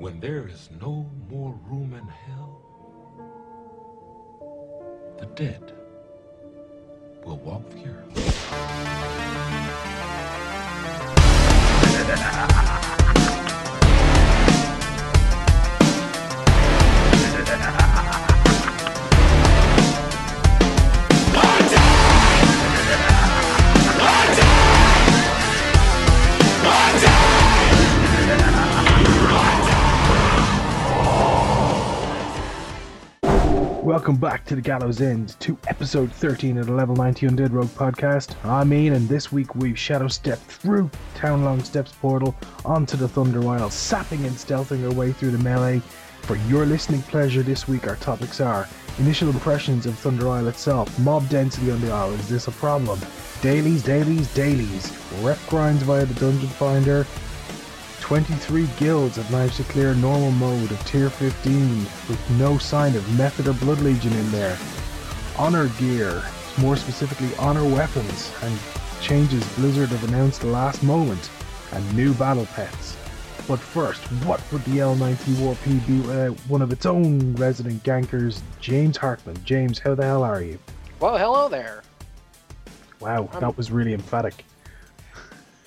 when there is no more room in hell, the dead will walk the earth. Welcome back to the Gallows End, to episode 13 of the Level 90 Undead Rogue podcast. I'm Ian, and this week we've shadow stepped through Townlong Steppes portal onto the Thunder Isle, sapping and stealthing our way through the melee. For your listening pleasure this week, our topics are initial impressions of Thunder Isle itself, mob density on the Isle, is this a problem? Dailies, dailies, dailies, rep grinds via the Dungeon Finder, 23 guilds have managed to clear normal mode of tier 15 with no sign of method or blood legion in there. Honor gear, more specifically honor weapons, and changes Blizzard have announced the last moment, and new battle pets. But first, what would the L90 Warp be without one of its own resident gankers, James Hartman? James, how the hell are you? Well, hello there. Wow, I'm- that was really emphatic.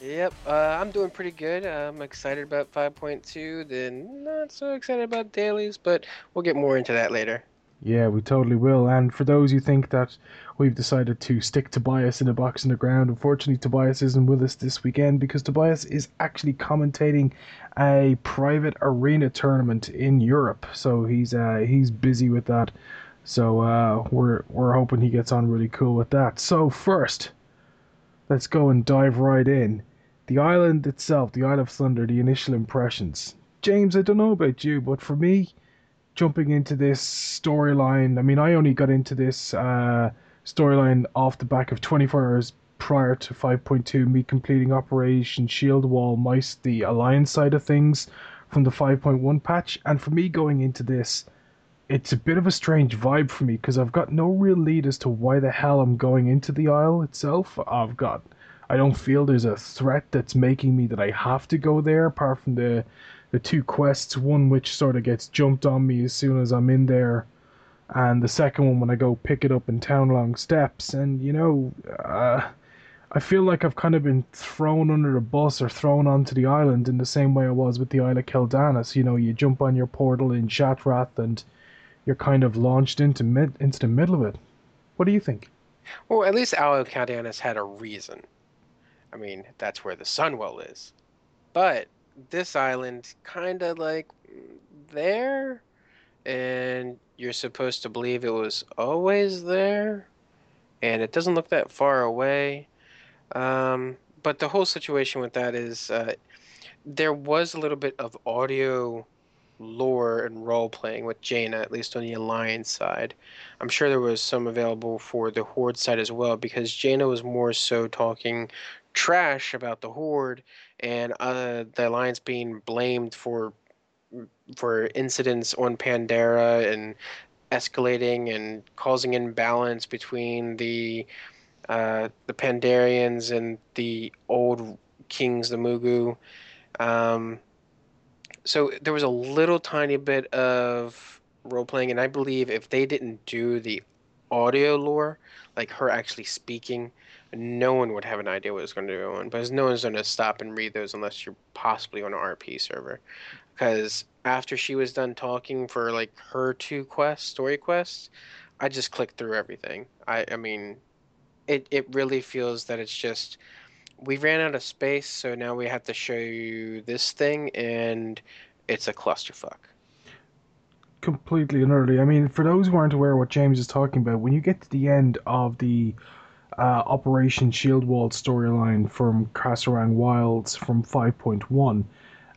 Yep, uh, I'm doing pretty good. I'm excited about 5.2, then not so excited about dailies, but we'll get more into that later. Yeah, we totally will. And for those who think that we've decided to stick Tobias in a box in the ground, unfortunately, Tobias isn't with us this weekend because Tobias is actually commentating a private arena tournament in Europe. So he's uh, he's busy with that. So uh, we're we're hoping he gets on really cool with that. So first, let's go and dive right in. The island itself, the Isle of Thunder, the initial impressions. James, I don't know about you, but for me, jumping into this storyline. I mean, I only got into this uh, storyline off the back of 24 hours prior to 5.2, me completing Operation Shield Wall, mice the Alliance side of things from the 5.1 patch. And for me going into this, it's a bit of a strange vibe for me because I've got no real lead as to why the hell I'm going into the Isle itself. I've got. I don't feel there's a threat that's making me that I have to go there, apart from the the two quests, one which sort of gets jumped on me as soon as I'm in there, and the second one when I go pick it up in Townlong Steppes. And you know, uh, I feel like I've kind of been thrown under the bus or thrown onto the island in the same way I was with the Isle of Quel'Danas. You know, you jump on your portal in Shattrath and you're kind of launched into mid into the middle of it. What do you think? Well, at least Isle Quel'Danas had a reason. I mean, that's where the Sunwell is. But this island, kind of like there, and you're supposed to believe it was always there, and it doesn't look that far away. Um, but the whole situation with that is uh, there was a little bit of audio lore and role playing with Jaina, at least on the Alliance side. I'm sure there was some available for the Horde side as well, because Jaina was more so talking trash about the Horde and uh, the Alliance being blamed for for incidents on Pandaria and escalating and causing imbalance between the uh, the Pandarians and the old kings, the Mogu. Um, so there was a little tiny bit of role playing, and I believe if they didn't do the audio lore, like her actually speaking, no one would have an idea what was going to go on. Because no one's going to stop and read those unless you're possibly on an RP server. Because after she was done talking for like her two quests, story quests, I just clicked through everything. I, I mean, it it really feels that it's just we ran out of space, so now we have to show you this thing, and it's a clusterfuck. completely and utterly. I mean, for those who aren't aware what James is talking about, when you get to the end of the uh, Operation Shield Wall storyline from Krasarang Wilds from 5.1,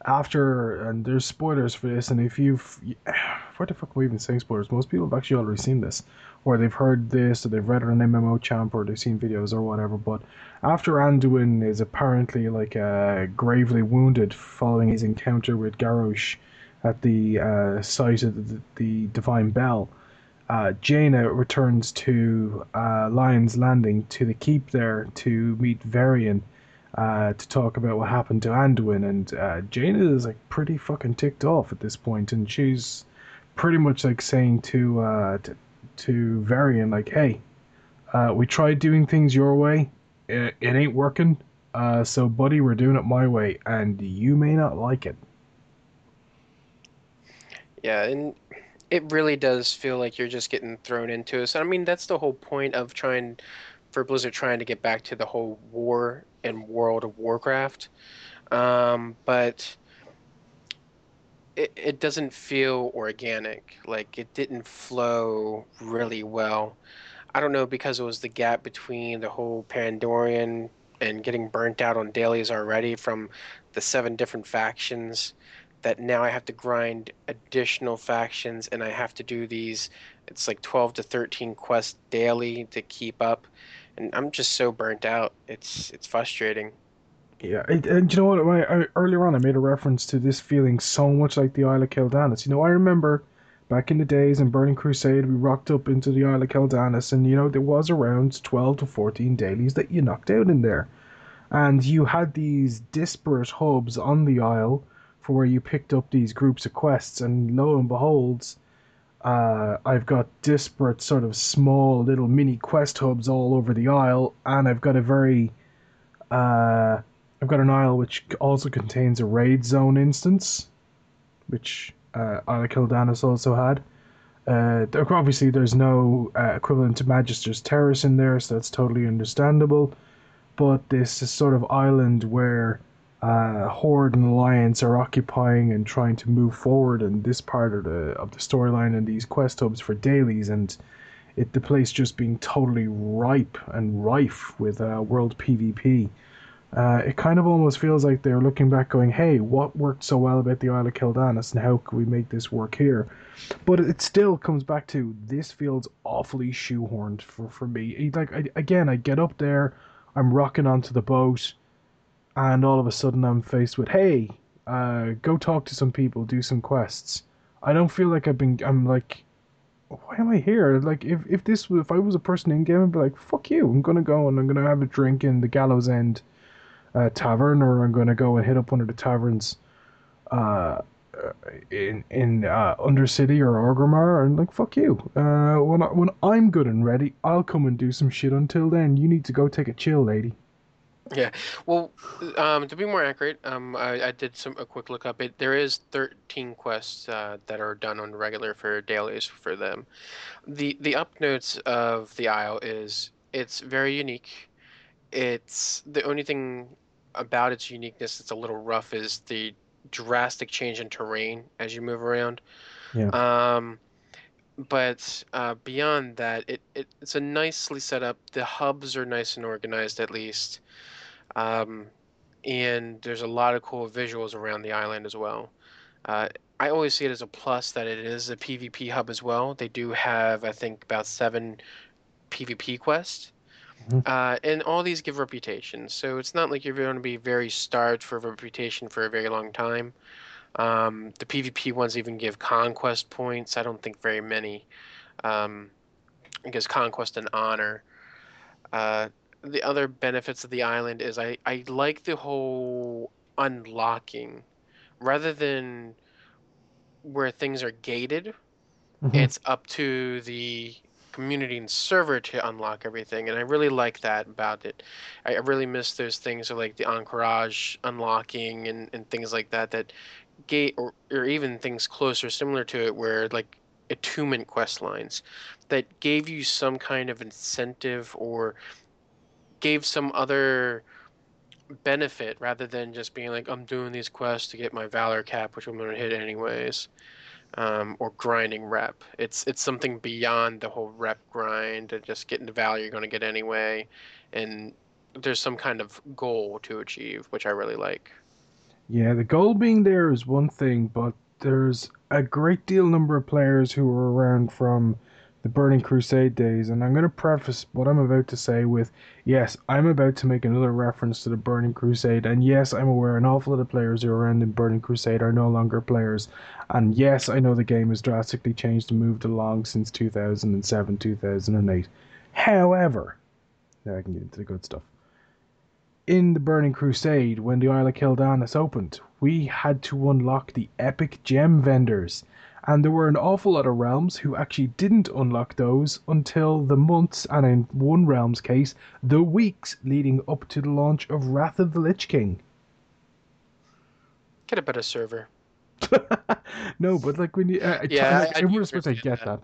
after, and there's spoilers for this, and if you've, what the fuck am I even saying spoilers? Most people have actually already seen this, or they've heard this, or they've read it on MMO Champ, or they've seen videos or whatever, but after Anduin is apparently like uh, gravely wounded following his encounter with Garrosh at the uh, site of the, the Divine Bell, uh, Jaina returns to uh, Lion's Landing to the keep there to meet Varian, uh, to talk about what happened to Anduin, and uh, Jaina is like pretty fucking ticked off at this point, and she's pretty much like saying to uh, to, to Varian like, "Hey, uh, we tried doing things your way, it, it ain't working. Uh, so, buddy, we're doing it my way, and you may not like it." Yeah, and it really does feel like you're just getting thrown into it. So, I mean, that's the whole point of trying for Blizzard trying to get back to the whole war and World of Warcraft. Um, but it, it doesn't feel organic. Like it didn't flow really well. I don't know because it was the gap between the whole Pandorian and getting burnt out on dailies already from the seven different factions that now I have to grind additional factions and I have to do these it's like 12 to 13 quests daily to keep up and I'm just so burnt out. It's it's frustrating. Yeah, and, and you know what? I, I, earlier on, I made a reference to this feeling so much like the Isle of Quel'Danas. You know, I remember back in the days in Burning Crusade, we rocked up into the Isle of Quel'Danas, and you know there was around twelve to fourteen dailies that you knocked out in there, and you had these disparate hubs on the Isle for where you picked up these groups of quests, and lo and behold, uh, I've got disparate sort of small little mini quest hubs all over the Isle, and I've got a very uh, I've got an Isle which also contains a raid zone instance, which uh, Isle of also had. Uh, obviously, there's no uh, equivalent to Magister's Terrace in there, so that's totally understandable. But this is sort of island where uh, Horde and Alliance are occupying and trying to move forward in this part of the of the storyline and these quest hubs for dailies, and it the place just being totally ripe and rife with uh, world PvP. Uh, it kind of almost feels like they're looking back, going, "Hey, what worked so well about the Isle of Quel'Danas, and how can we make this work here?" But it still comes back to this feels awfully shoehorned for for me. Like I, again, I get up there, I'm rocking onto the boat and all of a sudden I'm faced with, hey, uh, go talk to some people, do some quests. I don't feel like I've been. I'm like, why am I here? Like, if if this if I was a person in game, I'd be like, fuck you. I'm gonna go and I'm gonna have a drink in the Gallows End uh, tavern, or I'm gonna go and hit up one of the taverns, uh, in in uh, Undercity or Orgrimmar, and like, fuck you. Uh, when I, when I'm good and ready, I'll come and do some shit. Until then, you need to go take a chill, lady. Yeah. Well, um, to be more accurate, um, I, I did some a quick look up. It there is 13 quests uh, that are done on regular for dailies for them. The the up notes of the Isle is it's very unique. It's the only thing about its uniqueness that's a little rough is the drastic change in terrain as you move around. Yeah. Um, but uh, beyond that, it, it it's a nicely set up. The hubs are nice and organized at least. Um, and there's a lot of cool visuals around the island as well. Uh, I always see it as a plus that it is a PvP hub as well. They do have, I think, about seven PvP quests. Mm-hmm. Uh, and all these give reputations. So it's not like you're going to be very starved for reputation for a very long time. Um, the PvP ones even give conquest points. I don't think very many. Um, it gives conquest and honor. Uh, the other benefits of the island is I, I like the whole unlocking rather than where things are gated mm-hmm. it's up to the community and server to unlock everything and i really like that about it i really miss those things like the encourage unlocking and, and things like that that gate or, or even things closer similar to it where like attunement quest lines that gave you some kind of incentive or gave some other benefit rather than just being like I'm doing these quests to get my valor cap, which I'm to hit anyways, um, or grinding rep. It's it's something beyond the whole rep grind and just getting the value you're to get anyway, and there's some kind of goal to achieve, which I really like. Yeah, the goal being there is one thing, but there's a great deal number of players who are around from the Burning Crusade days, and I'm going to preface what I'm about to say with yes, I'm about to make another reference to the Burning Crusade, and yes, I'm aware an awful lot of players who are around in Burning Crusade are no longer players, and yes, I know the game has drastically changed and moved along since 2007, 2008. However, now I can get into the good stuff. in the Burning Crusade, when the Isle of Quel'Danas opened, we had to unlock the epic gem vendors. And there were an awful lot of realms who actually didn't unlock those until the months, and in one realm's case, the weeks leading up to the launch of Wrath of the Lich King. Get a better server. no, but like when you, uh, Yeah, like, I- I in do respect, I understand get that. that.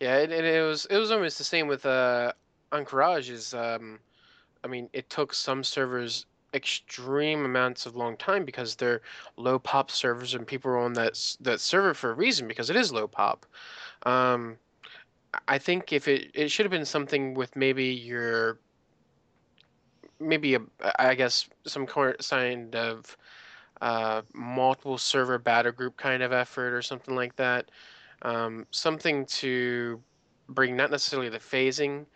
Yeah, and, and it was it was almost the same with uh Ahn'Qiraj um I mean it took some servers extreme amounts of long time because they're low pop servers and people are on that that server for a reason because it is low pop. Um I- think if it it should have been something with maybe your maybe a I guess some kind of uh multiple server battle group kind of effort or something like that um, something to bring not necessarily the phasing,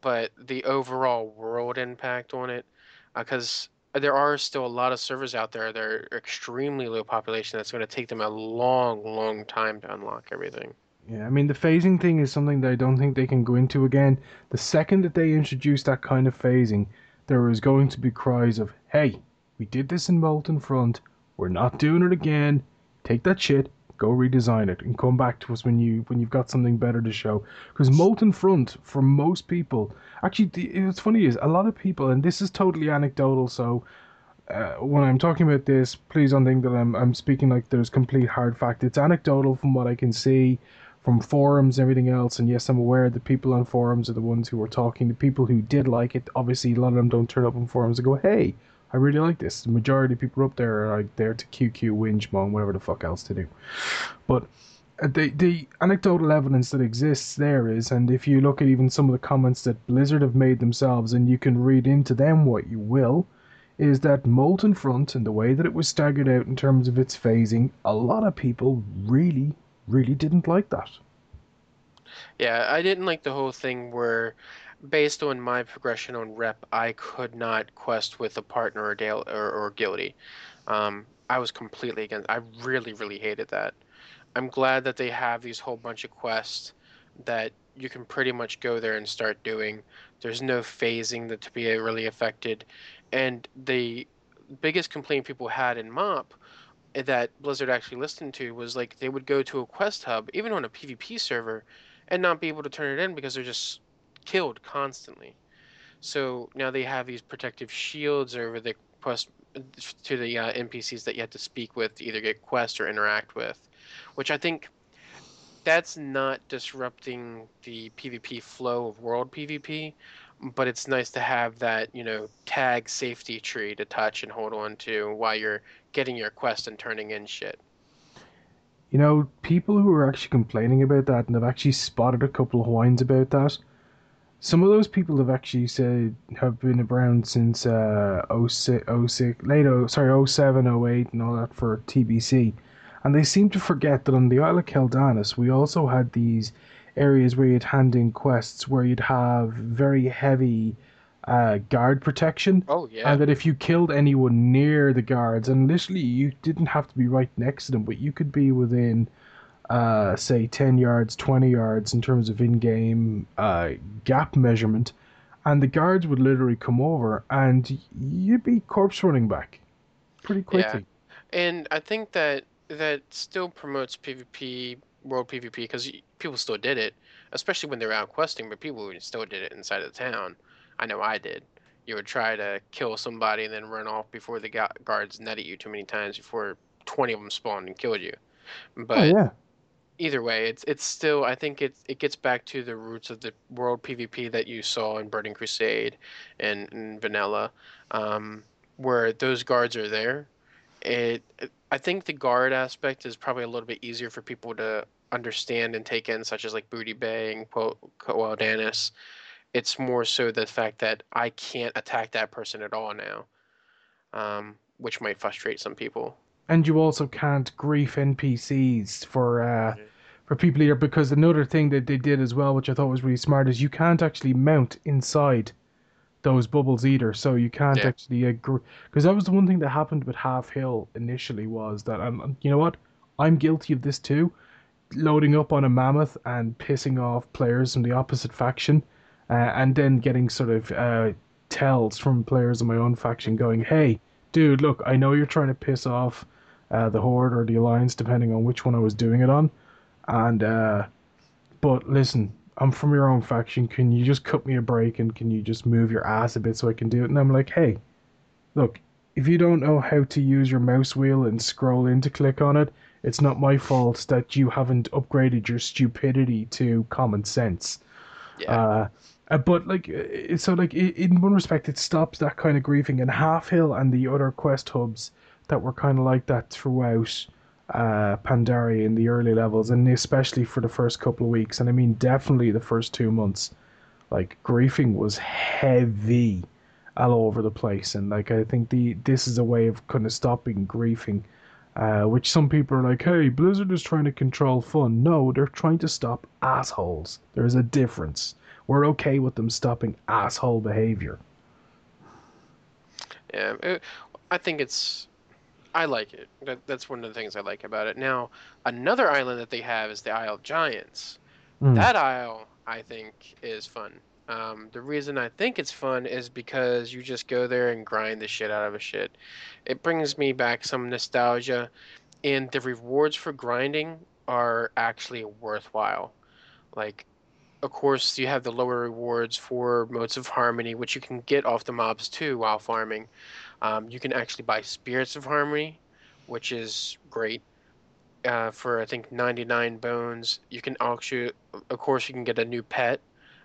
but the overall world impact on it, because there are still a lot of servers out there that are extremely low population. That's going to take them a long, long time to unlock everything. Yeah, I mean the phasing thing is something that I don't think they can go into again. The second that they introduce that kind of phasing, there is going to be cries of, "Hey, we did this in Molten Front. We're not doing it again. Take that shit, go redesign it, and come back to us when you when you've got something better to show." Because Molten Front, for most people, actually, the, what's funny is a lot of people, and this is totally anecdotal, so. Uh, when I'm talking about this, please don't think that I'm I'm speaking like there's complete hard fact. It's anecdotal from what I can see from forums and everything else. And yes, I'm aware the people on forums are the ones who were talking. The people who did like it, obviously, a lot of them don't turn up on forums and go, "Hey, I really like this." The majority of people up there are like there to QQ, whinge, moan, whatever the fuck else to do. But uh, the the anecdotal evidence that exists there is, and if you look at even some of the comments that Blizzard have made themselves, and you can read into them what you will. Is that Molten Front and the way that it was staggered out in terms of its phasing? A lot of people really, really didn't like that. Yeah, I didn't like the whole thing where, based on my progression on rep, I could not quest with a partner or Dale or, or guilty. Um, I was completely against. I really, really hated that. I'm glad that they have these whole bunch of quests that you can pretty much go there and start doing. There's no phasing that to be really affected, and the biggest complaint people had in MOP that Blizzard actually listened to was like they would go to a quest hub, even on a PvP server, and not be able to turn it in because they're just killed constantly. So now they have these protective shields over the quest to the uh, NPCs that you have to speak with to either get quest or interact with, which I think that's not disrupting the PvP flow of world PvP, but it's nice to have that you know tag safety tree to touch and hold on to while you're getting your quest and turning in shit. You know, people who are actually complaining about that and have actually spotted a couple of whines about that. Some of those people have actually said have been around since uh 06, 06 late oh, sorry 07, 08 and all that for TBC, and they seem to forget that on the Isle of Quel'Danas we also had these areas where you'd hand in quests where you'd have very heavy uh, guard protection Oh yeah. and that if you killed anyone near the guards, and literally you didn't have to be right next to them, but you could be within, uh, say, 10 yards, 20 yards in terms of in game uh, gap measurement, and the guards would literally come over and you'd be corpse running back pretty quickly. Yeah. And I think that that still promotes PvP, world PvP, because people still did it, especially when they were out questing. But people still did it inside of the town. I know I did. You would try to kill somebody and then run off before the guards netted you too many times before twenty of them spawned and killed you. But Oh, yeah. Either way, it's it's still I think it it gets back to the roots of the world PvP that you saw in Burning Crusade and, and Vanilla, um, where those guards are there. It I think the guard aspect is probably a little bit easier for people to understand and take in, such as like Booty Bay and Quo Danis. It's more so the fact that I can't attack that person at all now, um, which might frustrate some people. And you also can't grief NPCs for uh, for people here because another thing that they did as well, which I thought was really smart, is you can't actually mount inside those bubbles either. So you can't Yeah. actually agree because that was the one thing that happened with Half Hill initially was that um, you know what I'm guilty of this too, loading up on a mammoth and pissing off players from the opposite faction, uh, and then getting sort of uh, tells from players in my own faction going, "Hey, dude, look, I know you're trying to piss off uh, the Horde or the Alliance, depending on which one I was doing it on, and uh, but listen, I'm from your own faction. Can you just cut me a break and can you just move your ass a bit so I can do it?" And I'm like, "Hey, look, if you don't know how to use your mouse wheel and scroll in to click on it, it's not my fault that you haven't upgraded your stupidity to common sense." Yeah. Uh, uh, but like, uh, so like in one respect, it stops that kind of griefing. And Half Hill and the other quest hubs that were kind of like that throughout uh, Pandaria in the early levels, and especially for the first couple of weeks, and I mean definitely the first two months, like griefing was heavy all over the place. And like I think the this is a way of kind of stopping griefing. Uh, which some people are like, hey, Blizzard is trying to control fun. No, they're trying to stop assholes. There's a difference. We're okay with them stopping asshole behavior. Yeah, I think it's. I like it. That, that's one of the things I like about it. Now, another island that they have is the Isle of Giants. Mm. That isle, I think, is fun. Um, the reason I think it's fun is because you just go there and grind the shit out of a shit. It brings me back some nostalgia, and the rewards for grinding are actually worthwhile. Like, of course, you have the lower rewards for motes of harmony, which you can get off the mobs too while farming. Um, you can actually buy spirits of harmony, which is great. Uh, for I think 99 bones, you can actually, of course, you can get a new pet.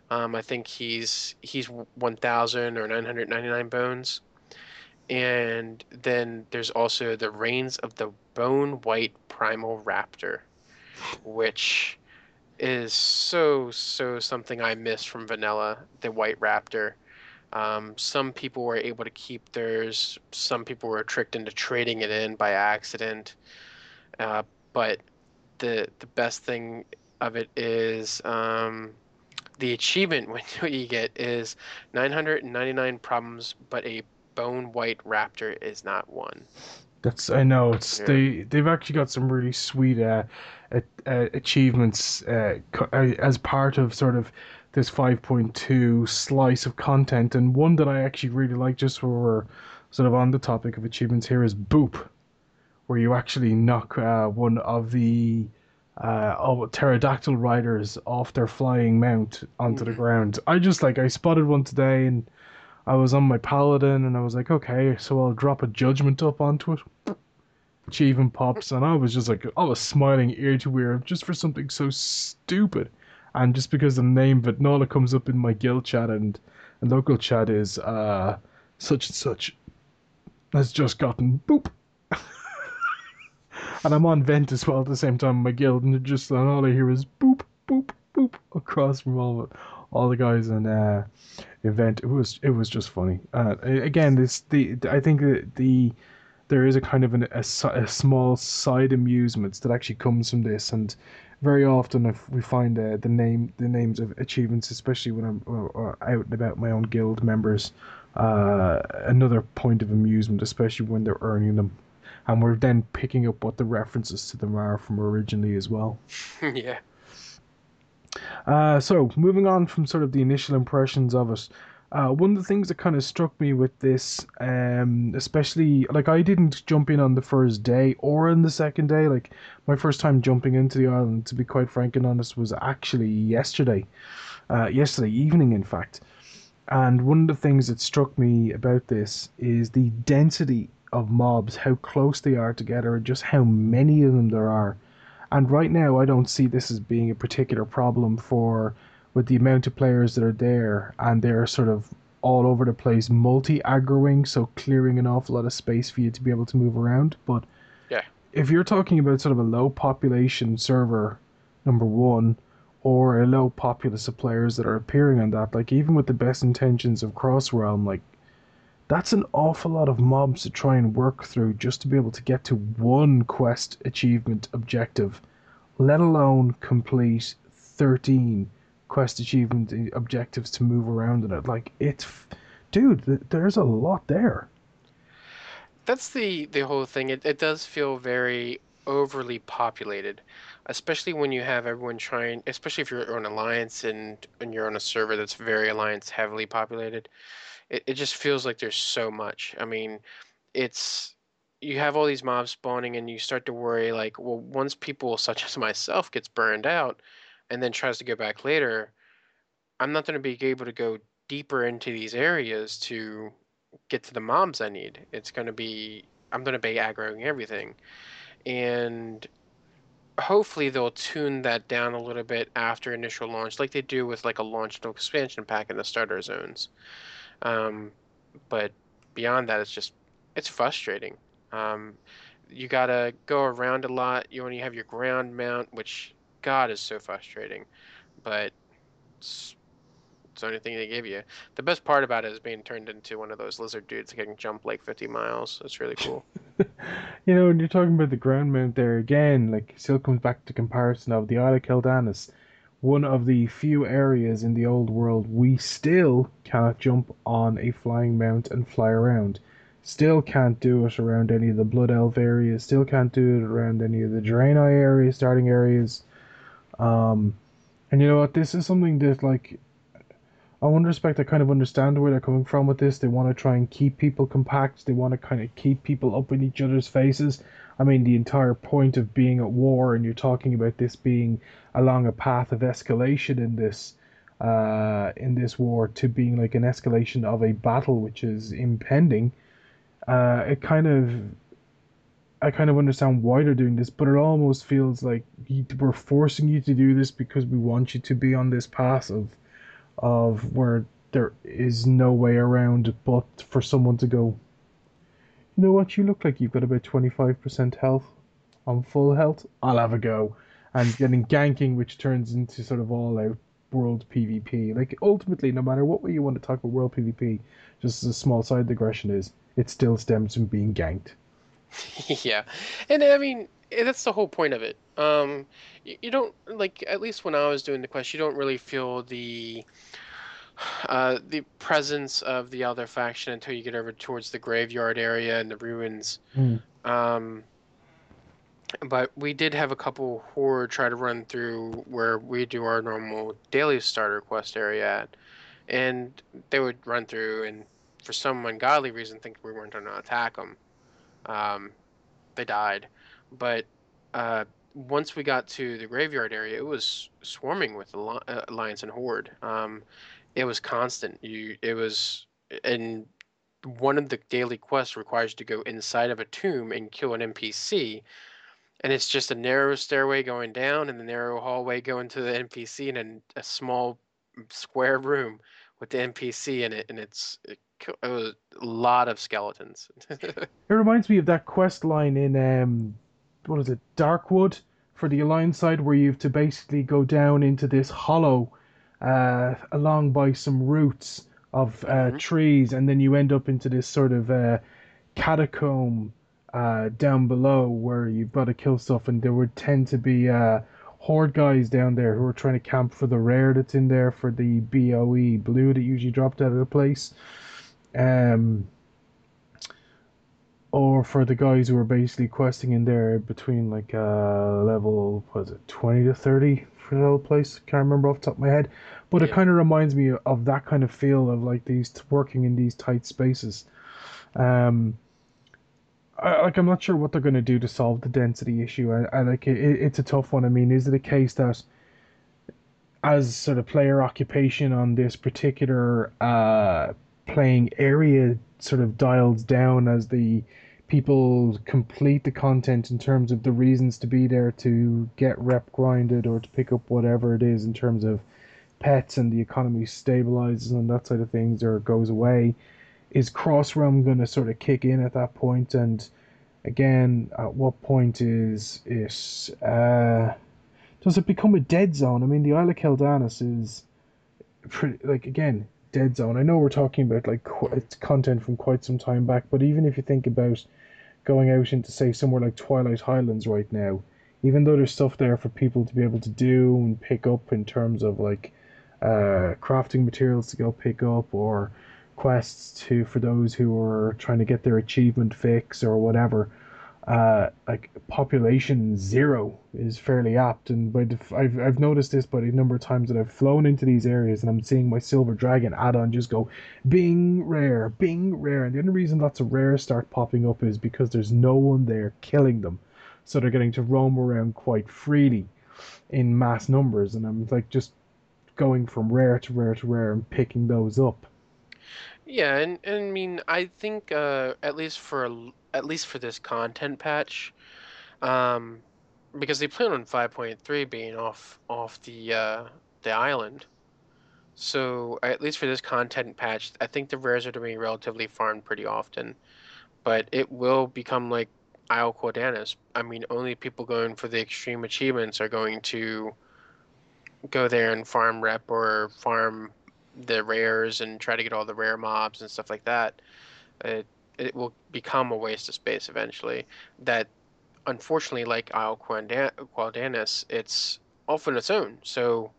Um, I think he's he's 1,000 or 999 bones, and then there's also the reins of the bone white primal raptor, which is so so something I miss from vanilla, the white raptor. Um, some people were able to keep theirs. Some people were tricked into trading it in by accident. Uh, but the the best thing of it is um, the achievement when you get is 999 problems, but a bone white raptor is not one. That's I know it's Yeah. they they've actually got some really sweet uh, uh, achievements uh, as part of sort of this 5.2 slice of content, and one that I actually really like, just where we're sort of on the topic of achievements here, is Boop, where you actually knock uh, one of the uh, oh, pterodactyl riders off their flying mount onto the Mhm. ground. I just like I spotted one today and. I was on my paladin and I was like, okay, so I'll drop a judgment up onto it. Achievement pops, and I was just like, I was smiling ear to ear just for something so stupid. And just because the name Vitnola comes up in my guild chat and, and local chat is uh, such and such has just gotten boop. and I'm on vent as well at the same time in my guild, and just and all I hear is boop, boop, boop across from all all the guys in uh, event. It was it was just funny. Uh, again, this the I think that the there is a kind of an, a, a small side amusement that actually comes from this, and very often if we find uh, the name the names of achievements, especially when I'm uh, uh, out and about my own guild members, uh, another point of amusement, especially when they're earning them. And we're then picking up what the references to them are from originally as well. yeah. Uh, so moving on from sort of the initial impressions of it, uh, one of the things that kind of struck me with this, um, especially like I didn't jump in on the first day or on the second day. Like my first time jumping into the island, to be quite frank and honest, was actually yesterday, uh, yesterday evening, in fact. And one of the things that struck me about this is the density of mobs, how close they are together, and just how many of them there are. And right now, I don't see this as being a particular problem for with the amount of players that are there, and they're sort of all over the place, multi aggroing, so clearing an awful lot of space for you to be able to move around. But Yeah. if you're talking about sort of a low population server, number one, or a low populace of players that are appearing on that, like even with the best intentions of Cross Realm, like that's an awful lot of mobs to try and work through just to be able to get to one quest achievement objective, let alone complete 13 quest achievement objectives to move around in it. Like, it's. Dude, th- there's a lot there. That's the the whole thing. It it does feel very overly populated, especially when you have everyone trying. Especially if you're on alliance and and you're on a server that's very alliance heavily populated. it, it just feels like there's so much. I mean, it's you have all these mobs spawning and you start to worry like, well, once people such as myself gets burned out and then tries to go back later, I'm not going to be able to go deeper into these areas to get to the mobs I need. It's going to be I'm going to be aggroing everything. And hopefully they'll tune that down a little bit after initial launch like they do with like a launch and expansion pack in the starter zones. Um, but beyond that, it's just it's frustrating. Um, you gotta go around a lot. You only have your ground mount, which God is so frustrating. But it's, it's the only thing they give you. The best part about it is being turned into one of those lizard dudes that can jump like 50 miles. It's really cool. you know, when you're talking about the ground mount there again, like still comes back to comparison of the Isle of Quel'Danas one of the few areas in the old world we still cannot jump on a flying mount and fly around. Still can't do it around any of the Blood Elf areas, still can't do it around any of the Draenei areas, starting areas. Um, and you know what, this is something that, like, I one respect, I kind of understand where they're coming from with this. They want to try and keep people compact, they want to kind of keep people up in each other's faces. I mean, the entire point of being at war, and you're talking about this being along a path of escalation in this uh, in this war to being like an escalation of a battle which is impending. Uh, it kind of I kind of understand why they're doing this, but it almost feels like we're forcing you to do this because we want you to be on this path of of where there is no way around but for someone to go you know what? You look like you've got about 25% health on full health. I'll have a go. And getting ganking, which turns into sort of all out world PvP. Like, ultimately, no matter what way you want to talk about world PvP, just as a small side digression is, it still stems from being ganked. yeah. And I mean, eh, that's the whole point of it. Um, you, you don't, like, at least when I was doing the quest, you don't really feel the uh, the presence of the other faction until you get over towards the graveyard area and the ruins. Mm. Um, but we did have a couple horde try to run through where we do our normal daily starter quest area at, and they would run through and for some ungodly reason think we weren't going to attack them. Um, they died, but uh, once we got to the graveyard area, it was swarming with uh, alliance and horde. Um, it was constant. You it was and one of the daily quests requires you to go inside of a tomb and kill an NPC. And it's just a narrow stairway going down and the narrow hallway going to the NPC and a small square room with the NPC in it. And it's it, it was a lot of skeletons. it reminds me of that quest line in um, what is it, Darkwood for the Alliance side, where you have to basically go down into this hollow uh, along by some roots of uh, mm-hmm. trees, and then you end up into this sort of uh, catacomb uh, down below where you've got to kill stuff, and there would tend to be uh, horde guys down there who are trying to camp for the rare that's in there for the BOE blue that usually dropped out of the place. Um, or for the guys who are basically questing in there between like uh level was it 20 to 30 for the whole place. Can't remember off the top of my head, but yeah. it kind of reminds me of that kind of feel of like these working in these tight spaces. Um, I, like I'm not sure what they're going to do to solve the density issue. I, I like it, it's a tough one. I mean, is it a case that as sort of player occupation on this particular uh, playing area sort of dials down as the people complete the content in terms of the reasons to be there to get rep grinded or to pick up whatever it is in terms of pets and the economy stabilizes and that side of things or goes away. Is cross realm going to sort of kick in at that point? And again at what point is it uh, does it become a dead zone? I mean the isle of Quel'Danas is pretty like again dead zone i know we're talking about like it's content from quite some time back but even if you think about going out into say somewhere like Twilight Highlands right now, even though there's stuff there for people to be able to do and pick up in terms of like uh, crafting materials to go pick up or quests to for those who are trying to get their achievement fix or whatever. Uh, like population zero is fairly apt. And by def- I've I've noticed this by the number of times that I've flown into these areas and I'm seeing my silver dragon add-on just go bing rare, bing rare. And the only reason lots of rares start popping up is because there's no one there killing them, so they're getting to roam around quite freely in mass numbers. And I'm like just going from rare to rare to rare and picking those up. Yeah, and, and I mean, I think uh, at least for a at least for this content patch, um, because they plan on 5.3 being off off the uh, the island. So at least for this content patch, I think the rares are to be relatively farmed pretty often, but it will become like Isle Quel'Danas. I mean, only people going for the extreme achievements are going to go there and farm rep or farm the rares and try to get all the rare mobs and stuff like that. It it will become a waste of space eventually. That unfortunately, like Isle Qualdan- Quel'Danas, it's off on its own. So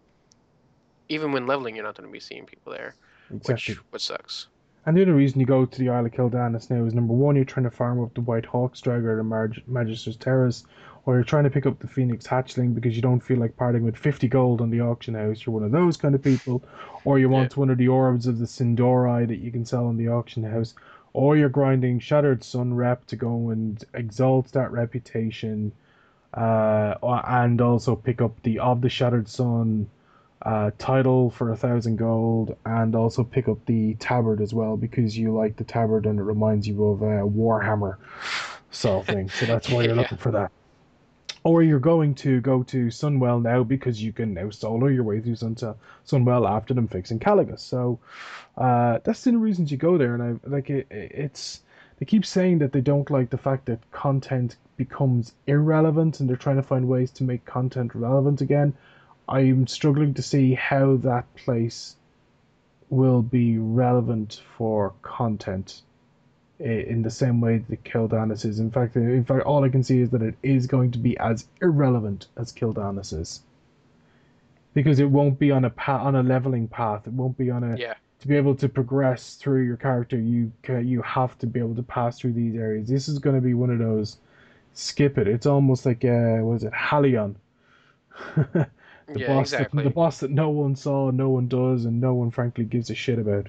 even when leveling, you're not going to be seeing people there, Exactly. which which sucks. And the other reason you go to the Isle of Quel'Danas now is number one, you're trying to farm up the White Hawkstrider or the Mag- Magister's Terrace, or you're trying to pick up the Phoenix Hatchling because you don't feel like parting with 50 gold on the auction house. You're one of those kind of people. Or you want one of the orbs of the Sin'dorei that you can sell on the auction house. Or you're grinding Shattered Sun rep to go and exalt that reputation. Uh, and also pick up the Of the Shattered Sun uh, title for a thousand gold, and also pick up the tabard as well because you like the tabard and it reminds you of uh, Warhammer sort of thing. So that's why you're Yeah. looking for that. Or you're going to go to Sunwell now because you can now solo your way through Sun- Sunwell after them fixing Kalecgos. So uh, that's the reasons you go there. And I like it. It's they keep saying that they don't like the fact that content becomes irrelevant and they're trying to find ways to make content relevant again. I'm struggling to see how that place will be relevant for content in the same way that Quel'Danas is. In fact, in fact, all I can see is that it is going to be as irrelevant as Quel'Danas is, because it won't be on a pa- on a leveling path. It won't be on a Yeah. to be able to progress through your character. You you have to be able to pass through these areas. This is going to be one of those skip it. It's almost like uh, was it Halion? the yeah, boss exactly. that, the boss that no one saw, no one does, and no one frankly gives a shit about.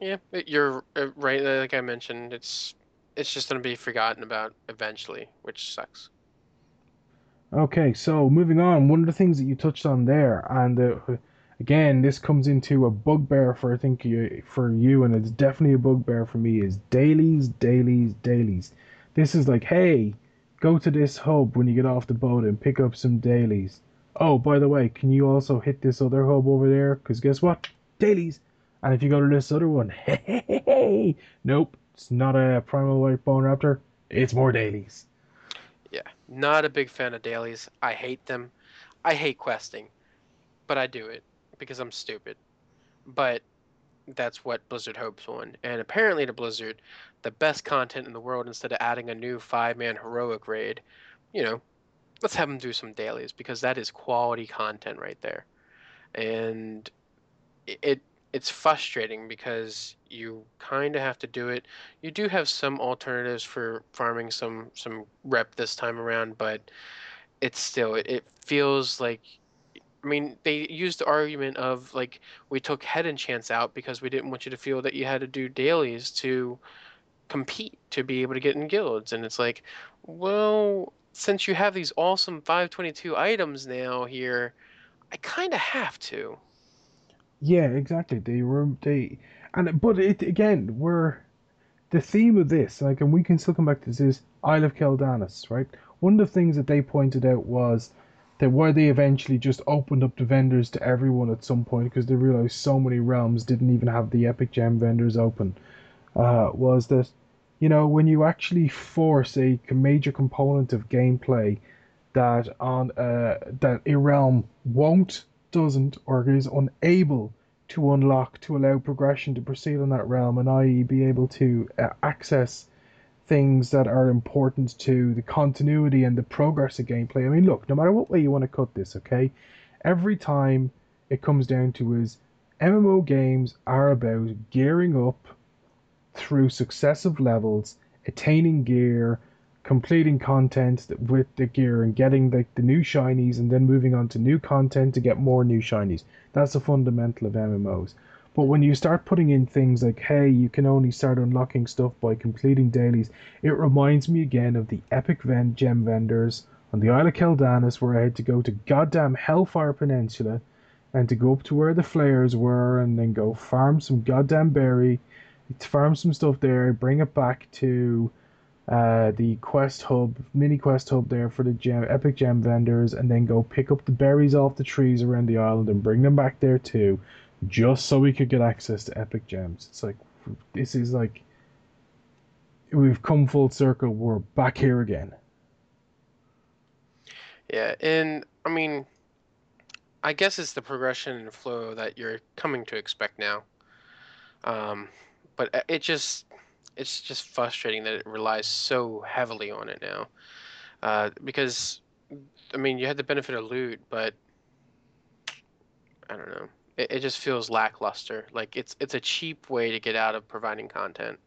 Yeah, you're uh, right. Like I mentioned, it's it's just going to be forgotten about eventually, which sucks. Okay, so moving on, one of the things that you touched on there, and uh, again, this comes into a bugbear for I think you, for you, and it's definitely a bugbear for me, is dailies, dailies, dailies. This is like, hey, go to this hub when you get off the boat and pick up some dailies. Oh, by the way, can you also hit this other hub over there? Because guess what? Dailies. And if you go to this other one, hey, hey, hey, hey, nope, it's not a primal white bone raptor. It's more dailies. Yeah, not a big fan of dailies. I hate them. I hate questing, but I do it because I'm stupid. But that's what Blizzard hopes on. And apparently to Blizzard, the best content in the world instead of adding a new five-man heroic raid, you know, let's have them do some dailies because that is quality content right there. And it it's frustrating because you kind of have to do it. You do have some alternatives for farming some some rep this time around, but it's still it, it feels like I mean, they used the argument of like we took head and chance out because we didn't want you to feel that you had to do dailies to compete to be able to get in guilds, and it's like, well, since you have these awesome 522 items now here, I kind of have to. Yeah, exactly. They were they, and but it again, we're the theme of this, like, and we can still come back to this is Isle of Quel'Danas, right? One of the things that they pointed out was that why they eventually just opened up the vendors to everyone at some point because they realized so many realms didn't even have the epic gem vendors open. Uh, was that you know when you actually force a major component of gameplay that on uh, that a realm won't doesn't or is unable to unlock to allow progression to proceed on that realm and i.e. be able to uh, access things that are important to the continuity and the progress of gameplay. I mean, look, no matter what way you want to cut this, okay? Every time it comes down to is MMO games are about gearing up through successive levels, attaining gear, completing content with the gear, and getting like the new shinies, and then moving on to new content to get more new shinies. That's the fundamental of MMOs. But when you start putting in things like, hey, you can only start unlocking stuff by completing dailies, it reminds me again of the epic vent gem vendors on the Isle of Quel'Danas where I had to go to goddamn Hellfire Peninsula and to go up to where the flares were and then go farm some goddamn berry, farm some stuff there, bring it back to uh, the quest hub, mini quest hub there for the gem, epic gem vendors, and then go pick up the berries off the trees around the island and bring them back there too just so we could get access to epic gems. It's like this is like we've come full circle. We're back here again. Yeah, and I mean, I guess it's the progression and flow that you're coming to expect now. Um, but uh, it just it's just frustrating that it relies so heavily on it now. Uh, because I mean, you had the benefit of loot, but I don't know it, it just feels lackluster. Like it's it's a cheap way to get out of providing content.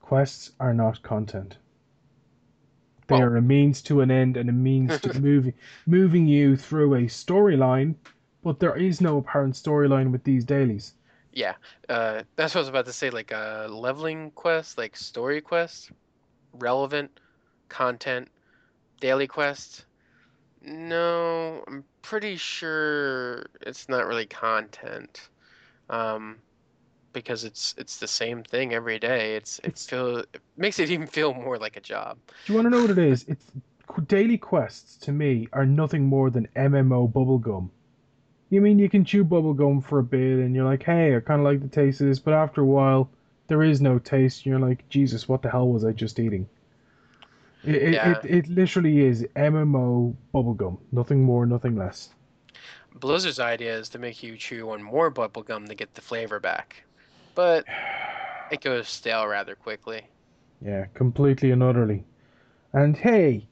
Quests are not content. They Well- are a means to an end and a means to moving moving you through a storyline, but there is no apparent storyline with these dailies. Yeah, uh, that's what I was about to say. Like uh, leveling quests, like story quests, relevant content, daily quests. No, I'm pretty sure it's not really content, um, because it's it's the same thing every day. It's it It's- feel it makes it even feel more like a job. Do you want to know what it is? It's daily quests to me are nothing more than MMO bubblegum. You mean you can chew bubblegum for a bit and you're like, hey, I kind of like the taste of this, but after a while, there is no taste. And you're like, Jesus, what the hell was I just eating? It, it, Yeah. it, it literally is MMO bubblegum. Nothing more, nothing less. Blizzard's idea is to make you chew on more bubblegum to get the flavor back, but it goes stale rather quickly. Yeah, completely and utterly. And hey,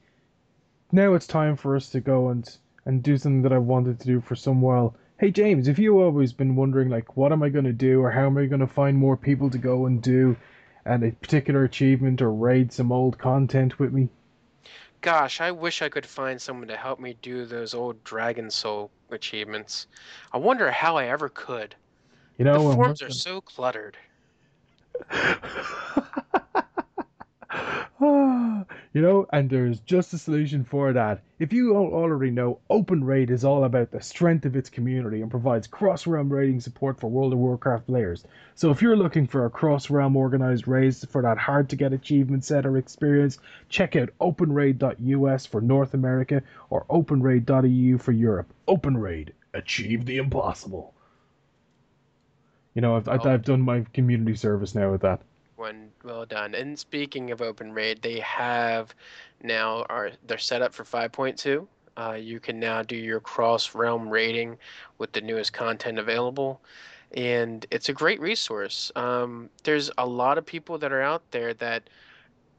now it's time for us to go and and do something that I've wanted to do for some while. Hey James, if you've always been wondering like what am I gonna do or how am I gonna find more people to go and do and a particular achievement or raid some old content with me? Gosh, I wish I could find someone to help me do those old Dragon Soul achievements. I wonder how I ever could. You know, the forms are so cluttered. you know, and there's just a solution for that. If you don't already know, Open Raid is all about the strength of its community and provides cross realm raiding support for World of Warcraft players. So if you're looking for a cross realm organized raid for that hard to get achievement set or experience, check out openraid.us for North America or openraid.eu for Europe. Open Raid, achieve the impossible. You know, I've, I've, Oh. I've done my community service now with that. When well done. And speaking of Open Raid, they have now are they're set up for 5.2. Uh, you can now do your cross realm raiding with the newest content available, and it's a great resource. Um, there's a lot of people that are out there that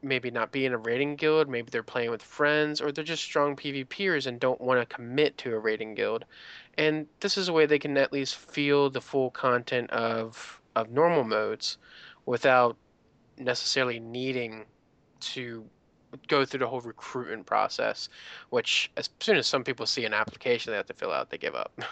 maybe not be in a raiding guild, maybe they're playing with friends, or they're just strong PvPers and don't want to commit to a raiding guild. And this is a way they can at least feel the full content of of normal modes without necessarily needing to go through the whole recruitment process, which as soon as some people see an application they have to fill out, they give up.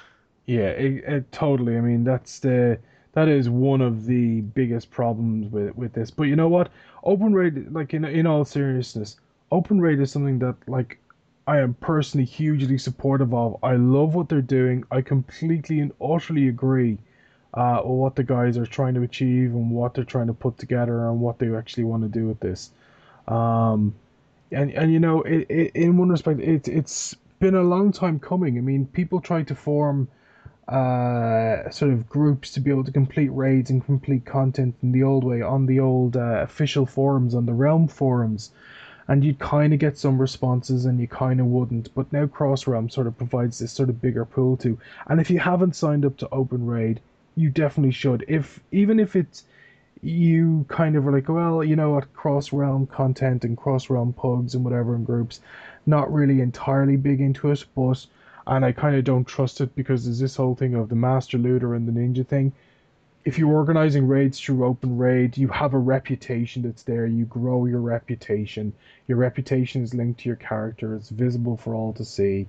Yeah, it, it, totally. I mean, that's the that is one of the biggest problems with with this. But you know what? Open Raid, like in in all seriousness, Open Raid is something that like I am personally hugely supportive of. I love what they're doing. I completely and utterly agree uh, with what the guys are trying to achieve and what they're trying to put together and what they actually want to do with this. Um, and and you know, it, it, in one respect, it's it's been a long time coming. I mean, people tried to form uh, sort of groups to be able to complete raids and complete content in the old way on the old uh, official forums, on the Realm forums. And you'd kind of get some responses and you kind of wouldn't. But now Cross Realm sort of provides this sort of bigger pool to And if you haven't signed up to Open Raid, you definitely should. If Even if it's you kind of are like, well, you know what, cross realm content and cross realm pugs and whatever in groups, not really entirely big into it, but and I kind of don't trust it because there's this whole thing of the master looter and the ninja thing. if you're organizing raids through Open Raid, you have a reputation that's there. You grow your reputation. Your reputation is linked to your character. It's visible for all to see.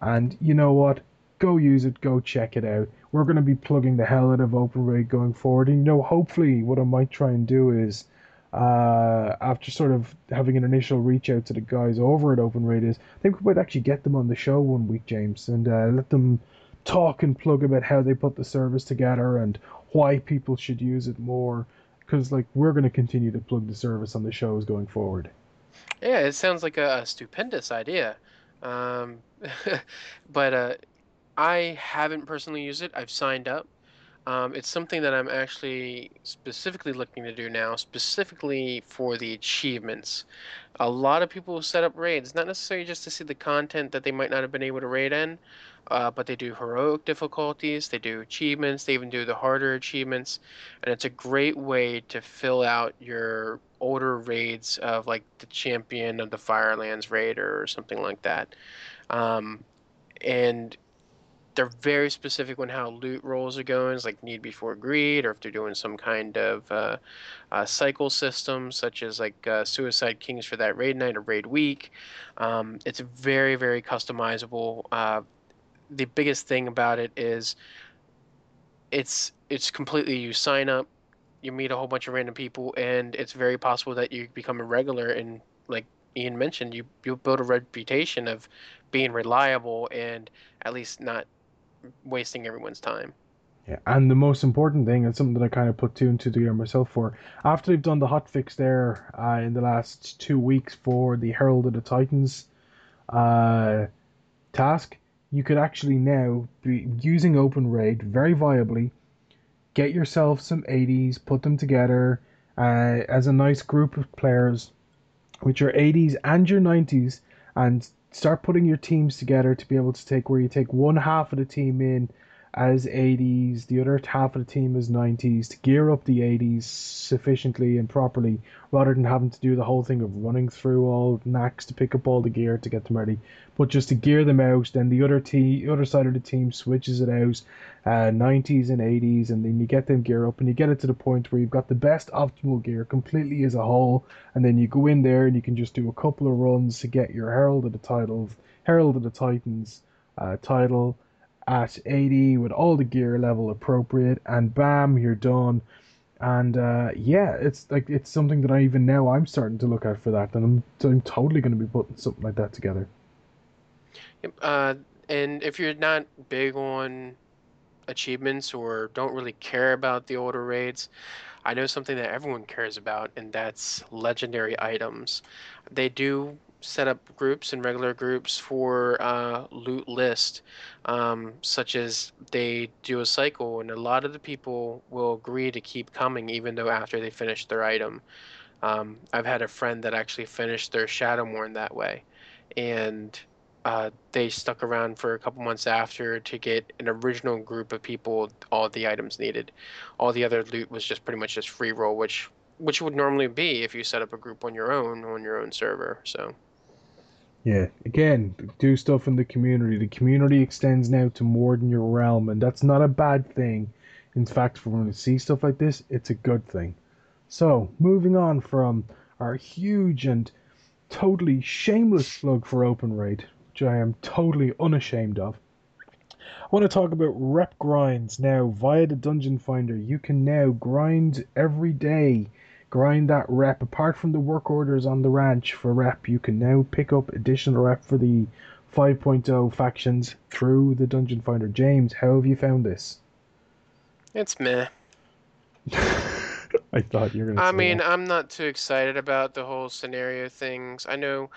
And you know what? Go use it. Go check it out. We're going to be plugging the hell out of Open Raid going forward. And you know, hopefully, what I might try and do is, uh, after sort of having an initial reach out to the guys over at Open is I think we might actually get them on the show one week, James, and uh, let them talk and plug about how they put the service together and why people should use it more because like we're going to continue to plug the service on the shows going forward Yeah, it sounds like a stupendous idea. Um, but uh, I haven't personally used it. I've signed up. Um, it's something that I'm actually specifically looking to do now, specifically for the achievements. A lot of people set up raids, not necessarily just to see the content that they might not have been able to raid in, uh, but they do heroic difficulties, they do achievements, they even do the harder achievements, and it's a great way to fill out your older raids of like the champion of the Firelands raid or something like that. Um, and they're very specific on how loot rolls are going, it's like need before greed, or if they're doing some kind of uh, uh, cycle system, such as like uh, Suicide Kings for that raid night or raid week. Um, it's very, very customizable. Uh, the biggest thing about it is it's it's completely you sign up, you meet a whole bunch of random people, and it's very possible that you become a regular. And like Ian mentioned, you you build a reputation of being reliable and at least not wasting everyone's time. Yeah, and the most important thing, and something that I kind of put two and two together myself for, after they've done the hotfix there uh, in the last two weeks for the Herald of the Titans uh, task, you could actually now be using Open Raid very viably. Get yourself some 80s, put them together uh, as a nice group of players with your 80s and your 90s, and start putting your teams together to be able to take where you take one half of the team in as 80s, the other half of the team as 90s to gear up the 80s sufficiently and properly rather than having to do the whole thing of running through all Naxx to pick up all the gear to get them ready. But just to gear them out, then the other team, other side of the team switches it out, uh, 90s and 80s, and then you get them gear up and you get it to the point where you've got the best optimal gear completely as a whole, and then you go in there and you can just do a couple of runs to get your Herald of the Titles, Herald of the Titans uh, title at 80 with all the gear level appropriate, and bam, you're done. And uh, yeah, it's like it's something that I even now I'm starting to look at for that, and I'm I'm totally going to be putting something like that together. Yep. Uh, and if you're not big on achievements or don't really care about the older raids, I know something that everyone cares about, and that's legendary items. They do set up groups and regular groups for uh, loot list, um, such as they do a cycle, and a lot of the people will agree to keep coming even though after they finish their item. Um, I've had a friend that actually finished their Shadowmourne that way, and uh, they stuck around for a couple months after to get an original group of people all the items needed. All the other loot was just pretty much just free roll, which which would normally be if you set up a group on your own on your own server. So. Yeah, again, do stuff in the community. The community extends now to more than your realm, and that's not a bad thing. In fact, for when you see stuff like this, it's a good thing. So, moving on from our huge and totally shameless plug for Open Raid, which I am totally unashamed of. I want to talk about rep grinds now via the Dungeon Finder. You can now grind every day grind that rep. Apart from the work orders on the ranch for rep, you can now pick up additional rep for the 5.0 factions through the Dungeon Finder. James, how have you found this? It's meh. I thought you were gonna. I mean, that. I'm not too excited about the whole scenario things. I know,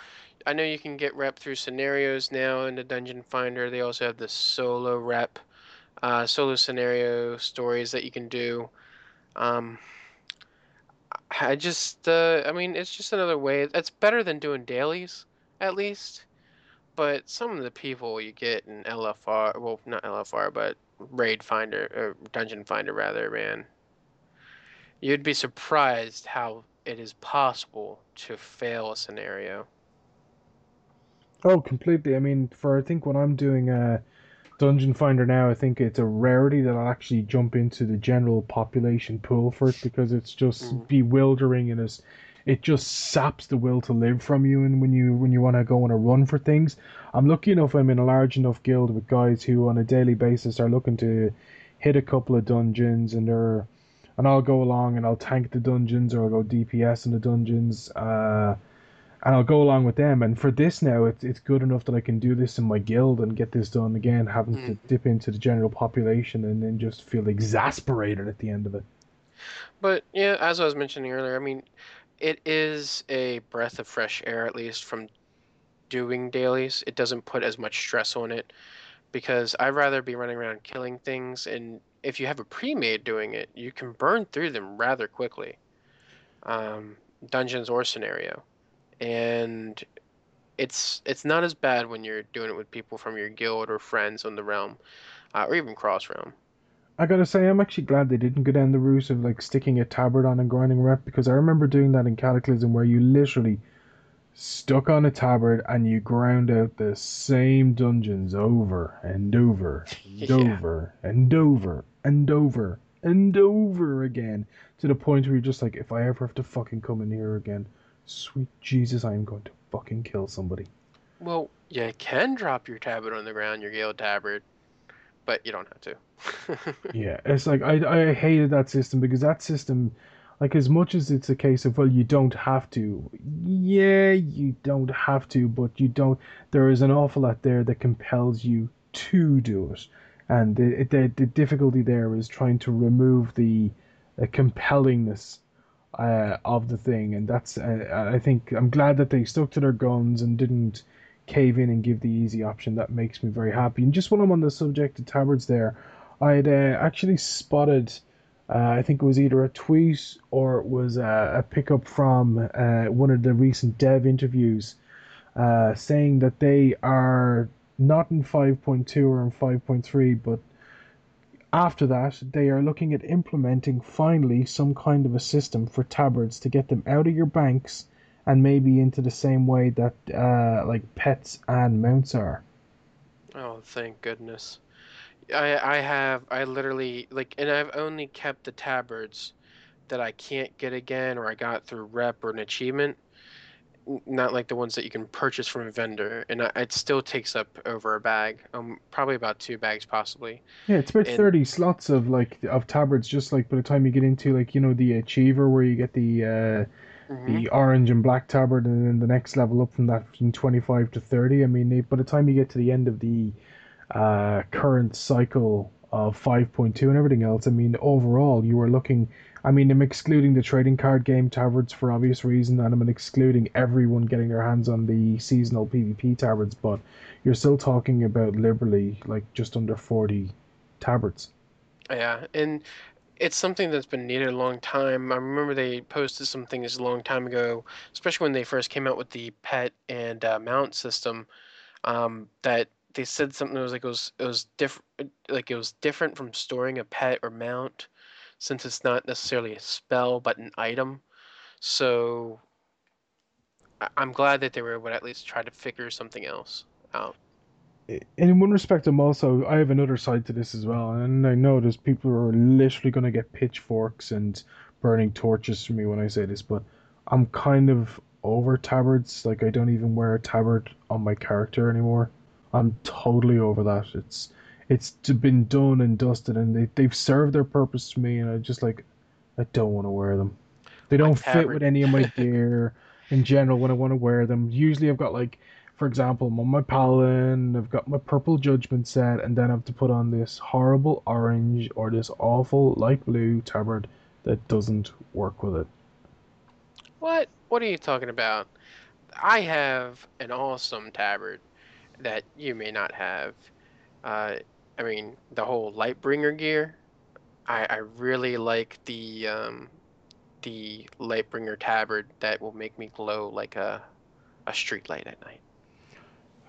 I know you can get rep through scenarios now in the Dungeon Finder. They also have the solo rep, uh, solo scenario stories that you can do. Um, I just, uh, I mean, it's just another way. It's better than doing dailies, at least. But some of the people you get in LFR, well, not LFR, but Raid Finder, or Dungeon Finder, rather, man. You'd be surprised how it is possible to fail a scenario. Oh, completely. I mean, for I think when I'm doing uh, Dungeon Finder now, I think it's a rarity that I'll actually jump into the general population pool for it because it's just Mm. bewildering and it's, it just saps the will to live from you. And when you when you want to go on a run for things, I'm lucky enough I'm in a large enough guild with guys who on a daily basis are looking to hit a couple of dungeons and they're and I'll go along and I'll tank the dungeons or I'll go DPS in the dungeons. Uh, and I'll go along with them. And for this now, it's it's good enough that I can do this in my guild and get this done again, having to Mm. dip into the general population and then just feel exasperated at the end of it. But yeah, as I was mentioning earlier, I mean, it is a breath of fresh air, at least from doing dailies. It doesn't put as much stress on it because I'd rather be running around killing things. And if you have a pre-made doing it, you can burn through them rather quickly, um, dungeons or scenario. And it's it's not as bad when you're doing it with people from your guild or friends on the realm, uh, or even cross realm. I gotta say, I'm actually glad they didn't go down the route of like sticking a tabard on and grinding rep because I remember doing that in Cataclysm where you literally stuck on a tabard and you ground out the same dungeons over and over and Yeah. over and over and over and over again to the point where you're just like, if I ever have to fucking come in here again, sweet Jesus, I am going to fucking kill somebody. Well, you can drop your tabard on the ground, your guild tabard, but you don't have to. Yeah, it's like I I hated that system because that system, like as much as it's a case of well you don't have to, yeah you don't have to, but you don't. There is an awful lot there that compels you to do it, and the the, the difficulty there is trying to remove the, uh compellingness, uh, of the thing, and that's uh, I think I'm glad that they stuck to their guns and didn't cave in and give the easy option. That makes me very happy. And just while I'm on the subject of tabards there. I'd uh, actually spotted, uh, I think it was either a tweet or it was a pickup from uh, one of the recent dev interviews uh, saying that they are not in 5.2 or in 5.3, but after that, they are looking at implementing finally some kind of a system for tabards to get them out of your banks and maybe into the same way that uh, like pets and mounts are. Oh, thank goodness. I I have I literally like and I've only kept the tabards that I can't get again or I got through rep or an achievement. Not like the ones that you can purchase from a vendor, and it still takes up over a bag. Um, probably about two bags, possibly. Yeah, it's about And- thirty slots of like of tabards. Just like by the time you get into like you know the achiever where you get the uh, Mhm. the orange and black tabard, and then the next level up from that from twenty five to thirty. I mean, they, by the time you get to the end of the uh, current cycle of five point two and everything else, I mean, overall you are looking. I mean, I'm excluding the trading card game tabards for obvious reason, and I'm excluding everyone getting their hands on the seasonal PvP tabards, but you're still talking about liberally like just under forty tabards. Yeah, and it's something that's been needed a long time. I remember they posted some things a long time ago, especially when they first came out with the pet and uh, mount system. Um, that they said something that was like it was it was different, like it was different from storing a pet or mount, since it's not necessarily a spell but an item. So I- I'm glad that they were able to at least try to figure something else out. in one respect, I'm also I have another side to this as well, and I know there's people who are literally going to get pitchforks and burning torches for me when I say this, but I'm kind of over tabards. Like I don't even wear a tabard on my character anymore. I'm totally over that. It's it's been done and dusted, and they they've served their purpose to me, and I just like I don't want to wear them. They don't fit with any of my gear in general when I want to wear them. Usually, I've got like for example, I'm on my paladin, I've got my purple judgment set, and then I have to put on this horrible orange or this awful light blue tabard that doesn't work with it. What? What are you talking about? I have an awesome tabard that you may not have. Uh, I mean, the whole Lightbringer gear. I, I really like the um, the Lightbringer tabard that will make me glow like a a street light at night.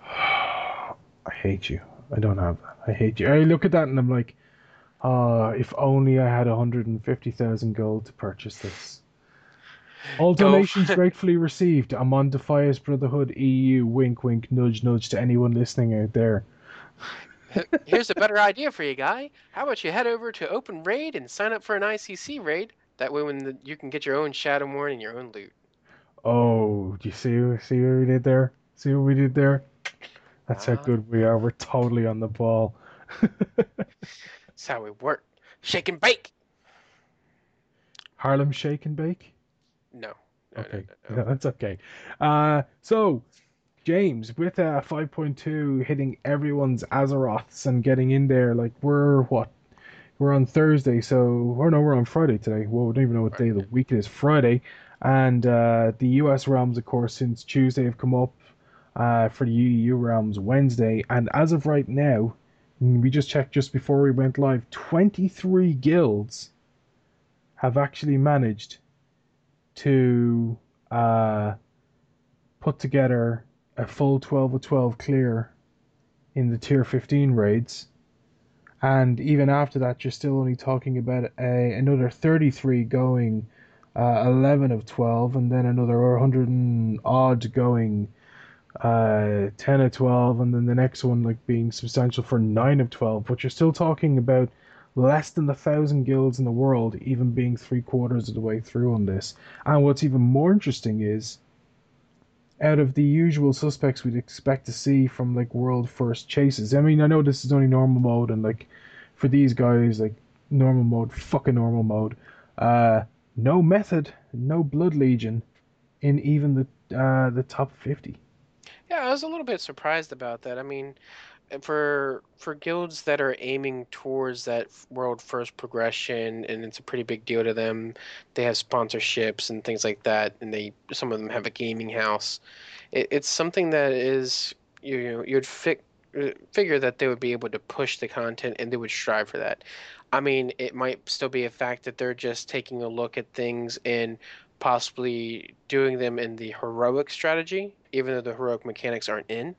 I hate you. I don't have that. I hate you. I look at that and I'm like, ah, if only I had 150,000 gold to purchase this. All donations gratefully received. I'm on Defias Brotherhood EU. Wink, wink, nudge, nudge to anyone listening out there. Here's a better idea for you, guy. How about you head over to Open Raid and sign up for an ICC raid? That way, when the, you can get your own Shadowmourne and your own loot. Oh, do you see see what we did there? See what we did there? That's how Ah. good we are. We're totally on the ball. That's how we work. Shake and bake. Harlem Shake and Bake. No. no Okay, No, no, that's okay. Uh, so James with uh 5.2 hitting everyone's Azeroths and getting in there. Like we're what? We're on Thursday, so or no, we're on Friday today. Well, we don't even know what day of the week it is. Friday, and uh, the U.S. realms, of course, since Tuesday have come up uh, for the EU realms Wednesday, and as of right now, we just checked just before we went live. Twenty-three guilds have actually managed to uh, put together a full 12 of 12 clear in the tier 15 raids. And even after that, you're still only talking about a, another 33 going uh, 11 of 12, and then another 100 and odd going uh, 10 of 12, and then the next one like being substantial for 9 of 12. But you're still talking about less than the thousand guilds in the world, even being three quarters of the way through on this. And what's even more interesting is, out of the usual suspects we'd expect to see from like world first chases. I mean, I know this is only normal mode, and like for these guys, like normal mode, fucking normal mode. Uh, no method, no blood legion, in even the uh the top fifty. Yeah, I was a little bit surprised about that. I mean, for for guilds that are aiming towards that world first progression, and it's a pretty big deal to them. They have sponsorships and things like that, and they some of them have a gaming house. It, it's something that is you know you'd fi- uh, figure that they would be able to push the content and they would strive for that. I mean, it might still be a fact that they're just taking a look at things and possibly doing them in the heroic strategy, even though the heroic mechanics aren't in.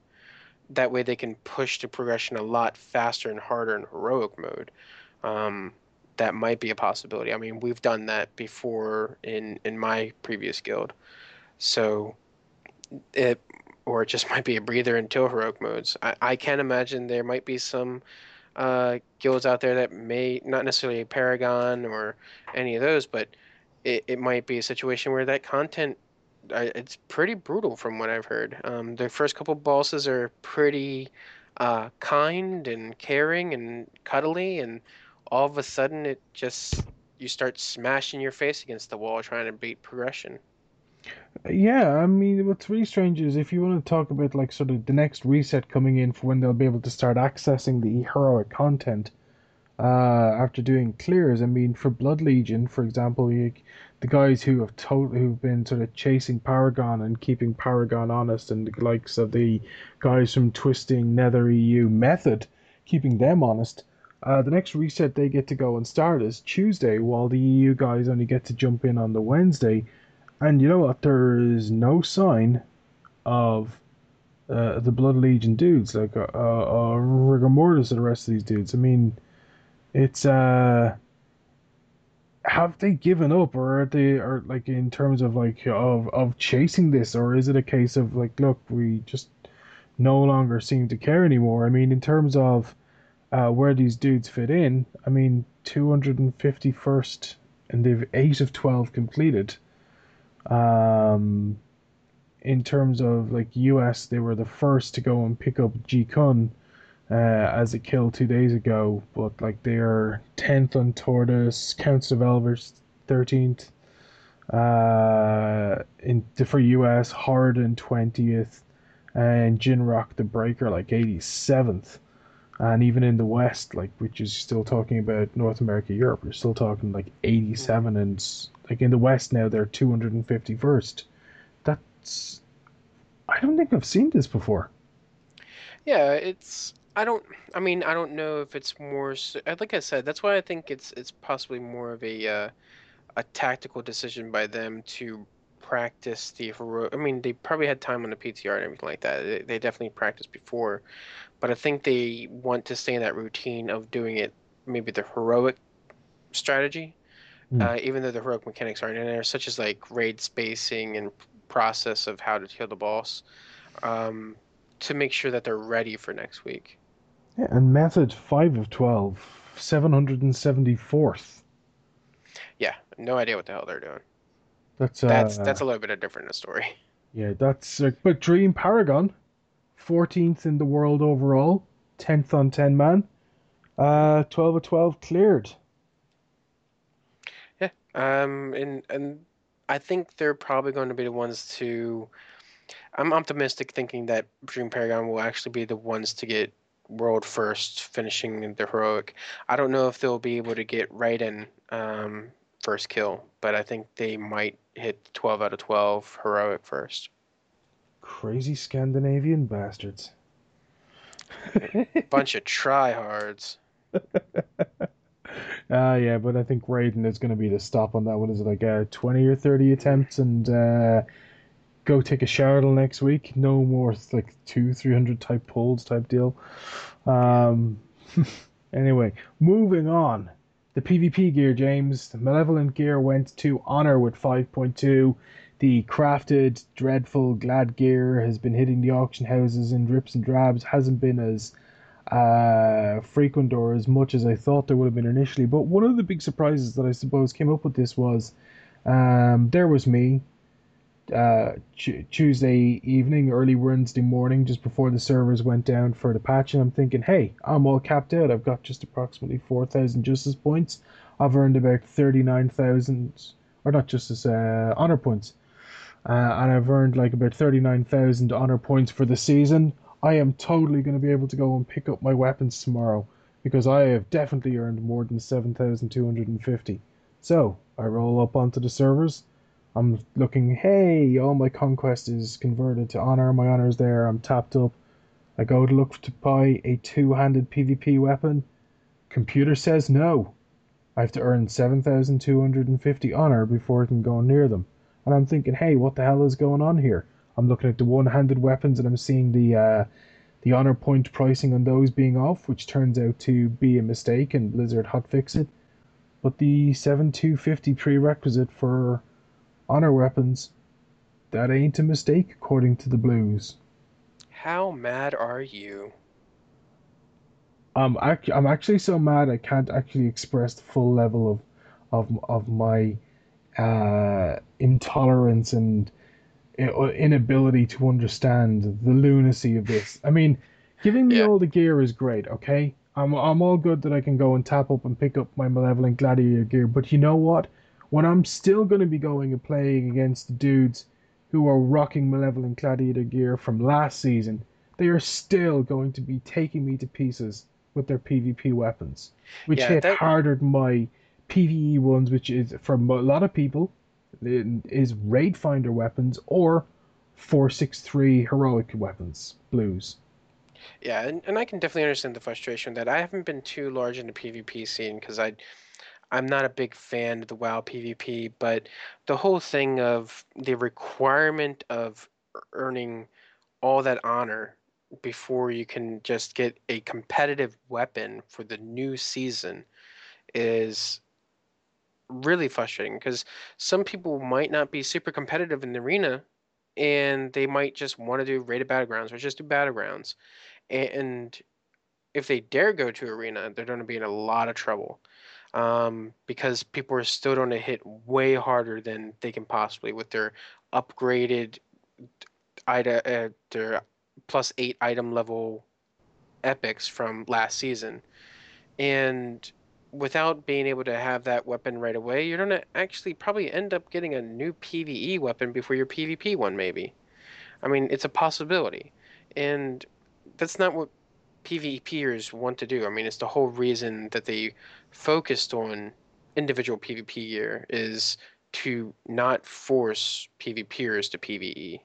That way they can push the progression a lot faster and harder in heroic mode. Um, that might be a possibility. I mean, we've done that before in in my previous guild, so it or it just might be a breather until heroic modes. I, I can imagine there might be some uh, guilds out there that may not necessarily a Paragon or any of those, but it, it might be a situation where that content it's pretty brutal from what I've heard. Um, the first couple bosses are pretty uh, kind and caring and cuddly, and all of a sudden it just you start smashing your face against the wall trying to beat progression. Yeah, I mean, what's really strange is if you want to talk about like sort of the next reset coming in for when they'll be able to start accessing the heroic content uh, after doing clears. I mean, for Blood Legion, for example, you, the guys who have told who've been sort of chasing Paragon and keeping Paragon honest, and the likes of the guys from Twisting Nether EU Method, keeping them honest. Uh, the next reset they get to go and start is Tuesday, while the EU guys only get to jump in on the Wednesday. And you know what? There is no sign of uh, the Blood Legion dudes, like uh, uh, rigor mortis of the rest of these dudes. I mean, it's uh, have they given up, or are they, or like in terms of like of of chasing this, or is it a case of like, look, we just no longer seem to care anymore? I mean, in terms of uh, where these dudes fit in, I mean, 251st, and they've eight of 12 completed. Um, in terms of like US, they were the first to go and pick up Ji-Kun uh, as a kill two days ago, but like they are 10th on Tortos, Council of Elders 13th. Uh, in for US, Horridon 20th, and Jin'rokh the Breaker like 87th. And even in the West, like which is still talking about North America, Europe, you're still talking like 87 and like in the West now they're 251st. That's I don't think I've seen this before. Yeah, it's I don't I mean I don't know if it's more uh, like I said that's why I think it's it's possibly more of a uh, a tactical decision by them to practice the heroic. I mean they probably had time on the PTR and everything like that. They, they definitely practiced before, but I think they want to stay in that routine of doing it maybe the heroic strategy, Hmm. uh, even though the heroic mechanics aren't in there, such as like raid spacing and process of how to kill the boss, um, to make sure that they're ready for next week. Yeah, and method 5 of 12, 774th. Yeah, no idea what the hell they're doing. That's uh, That's that's a little bit of different story. Yeah, that's uh, but Dream Paragon, 14th in the world overall, 10th on 10 man, uh, 12 of 12 cleared. Yeah. Um. And and I think they're probably going to be the ones to. I'm optimistic, thinking that Dream Paragon will actually be the ones to get world first, finishing the heroic. I don't know if they'll be able to get in um, first kill, but I think they might hit 12 out of 12 heroic first. Crazy Scandinavian bastards. Bunch of tryhards. Ah, yeah, but I think Ra-den is going to be the stop on that one. Is it like uh, 20 or 30 attempts and uh, go take a till next week? No more like two, 300 type pulls type deal. Um, anyway, moving on. The PvP gear, James. The Malevolent gear went to Honor with 5.2. The crafted, dreadful, glad gear has been hitting the auction houses in drips and drabs. Hasn't been as uh, frequent or as much as I thought there would have been initially. But one of the big surprises that I suppose came up with this was um, there was me uh, Tuesday evening, early Wednesday morning, just before the servers went down for the patch, and I'm thinking, hey, I'm all capped out. I've got just approximately 4,000 justice points. I've earned about 39,000, or not justice, uh, honor points. Uh, and I've earned like about 39,000 honor points for the season. I am totally going to be able to go and pick up my weapons tomorrow because I have definitely earned more than 7,250. So I roll up onto the servers. I'm looking, hey, all my conquest is converted to honor. My honor's there. I'm tapped up. I go to look to buy a two handed PvP weapon. Computer says no. I have to earn 7,250 honor before I can go near them. And I'm thinking, hey, what the hell is going on here? I'm looking at the one-handed weapons and I'm seeing the uh, the honor point pricing on those being off, which turns out to be a mistake and Blizzard hotfix it. But the 7250 prerequisite for honor weapons, that ain't a mistake according to the blues. How mad are you? I'm ac- I'm actually so mad I can't actually express the full level of of of my uh, intolerance and inability to understand the lunacy of this. I mean, giving me Yeah. all the gear is great, okay? I'm I'm all good that I can go and tap up and pick up my malevolent gladiator gear, but you know what? When I'm still going to be going and playing against the dudes who are rocking malevolent gladiator gear from last season, they are still going to be taking me to pieces with their PvP weapons, which Yeah, hit that- harder than my PvE ones, which is for a lot of people is raid finder weapons or 463 heroic weapons blues. Yeah, and, and I can definitely understand the frustration that. I haven't been too large in the PvP scene because I I'm not a big fan of the WoW PvP, but the whole thing of the requirement of earning all that honor before you can just get a competitive weapon for the new season is really frustrating because some people might not be super competitive in the arena and they might just want to do rated battlegrounds or just do battlegrounds and if they dare go to arena they're going to be in a lot of trouble um, because people are still going to hit way harder than they can possibly with their upgraded item, uh, their plus eight item level epics from last season, and without being able to have that weapon right away, you're going to actually probably end up getting a new PVE weapon before your PvP one, maybe. I mean, it's a possibility, and that's not what PvPers want to do. I mean, it's the whole reason that they focused on individual PvP gear is to not force PvPers to PvE.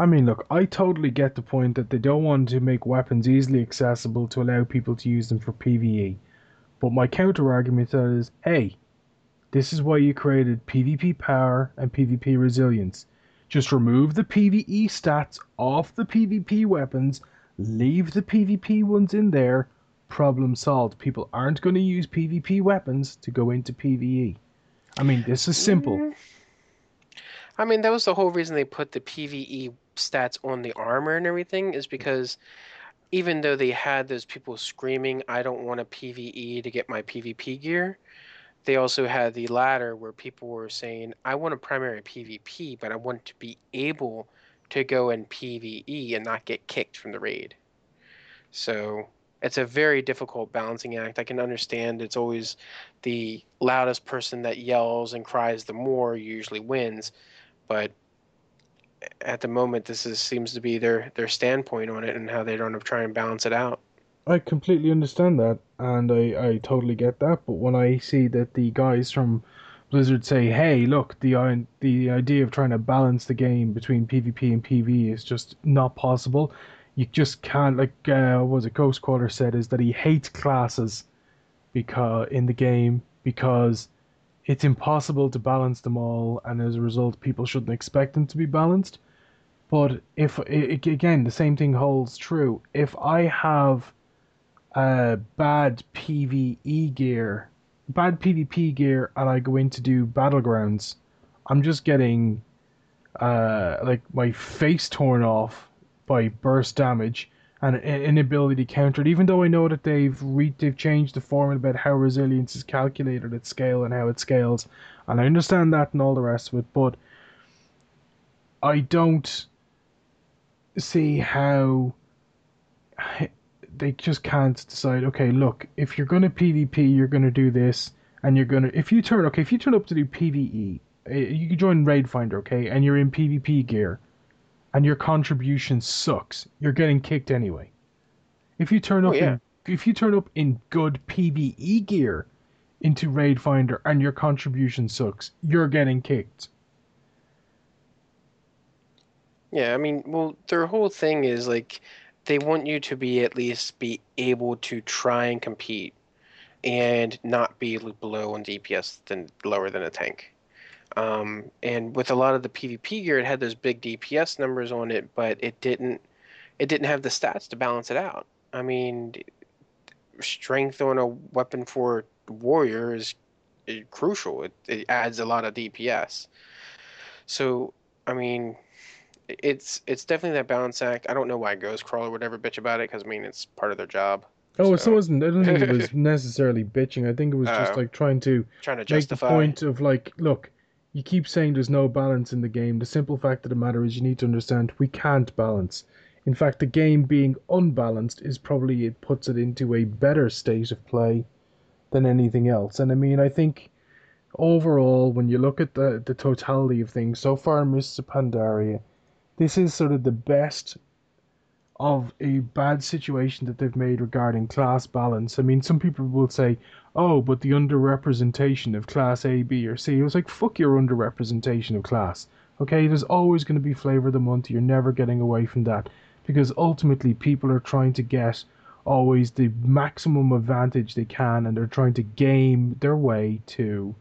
i mean look i totally get the point that they don't want to make weapons easily accessible to allow people to use them for pve but my counter argument to that is hey this is why you created pvp power and pvp resilience just remove the pve stats off the pvp weapons leave the pvp ones in there problem solved people aren't going to use pvp weapons to go into pve i mean this is simple Mm. I mean, that was the whole reason they put the PvE stats on the armor and everything is because even though they had those people screaming, I don't want a PvE to get my PvP gear, they also had the latter where people were saying, I want a primary PvP, but I want to be able to go in PvE and not get kicked from the raid. So it's a very difficult balancing act. I can understand it's always the loudest person that yells and cries the more usually wins, but at the moment this is seems to be their their standpoint on it and how they don't try and balance it out. I completely understand that, and I, I totally get that. But when I see that the guys from Blizzard say, "Hey, look, the the idea of trying to balance the game between PvP and PvE is just not possible," you just can't. Like, uh, what was it Ghostcrawler said is that he hates classes because in the game because it's impossible to balance them all, and as a result, people shouldn't expect them to be balanced. But if again, the same thing holds true. If I have uh, bad PVE gear, bad PvP gear, and I go in to do battlegrounds, I'm just getting uh, like my face torn off by burst damage and an inability to counter it. Even though I know that they've re- they've changed the format about how resilience is calculated at scale and how it scales, and I understand that and all the rest of it, but I don't see how they just can't decide. Okay, look, if you're gonna PvP, you're gonna do this, and you're gonna. If you turn okay, if you turn up to do PVE, eh, you can join Raid Finder, okay, and you're in PvP gear, and your contribution sucks, you're getting kicked anyway. If you turn oh, up oh, yeah. in if you turn up in good PvE gear into Raid Finder and your contribution sucks, you're getting kicked. Yeah, I mean, well, their whole thing is like they want you to be at least be able to try and compete and not be below on DPS than lower than a tank. Um, and with a lot of the PvP gear, it had those big DPS numbers on it, but it didn't it didn't have the stats to balance it out. I mean, strength on a weapon for warrior is, is crucial. It, it adds a lot of DPS. So, I mean, it's it's definitely that balance act. I don't know why Ghostcrawler would ever bitch about it because I mean it's part of their job. Oh, so. it wasn't. I don't think it was necessarily bitching. I think it was just uh, like trying to trying to justify. make the point of like, look, you keep saying there's no balance in the game. The simple fact of the matter is you need to understand we can't balance. In fact, the game being unbalanced is probably it puts it into a better state of play than anything else. And I mean, I think overall, when you look at the the totality of things so far, Mists of Pandaria this is sort of the best of a bad situation that they've made regarding class balance. I mean, some people will say, oh, but the underrepresentation of class A, B, or C. It was like, fuck your underrepresentation of class. Okay, there's always going to be flavor of the month. You're never getting away from that. Because ultimately, people are trying to get always the maximum advantage they can, and they're trying to game their way to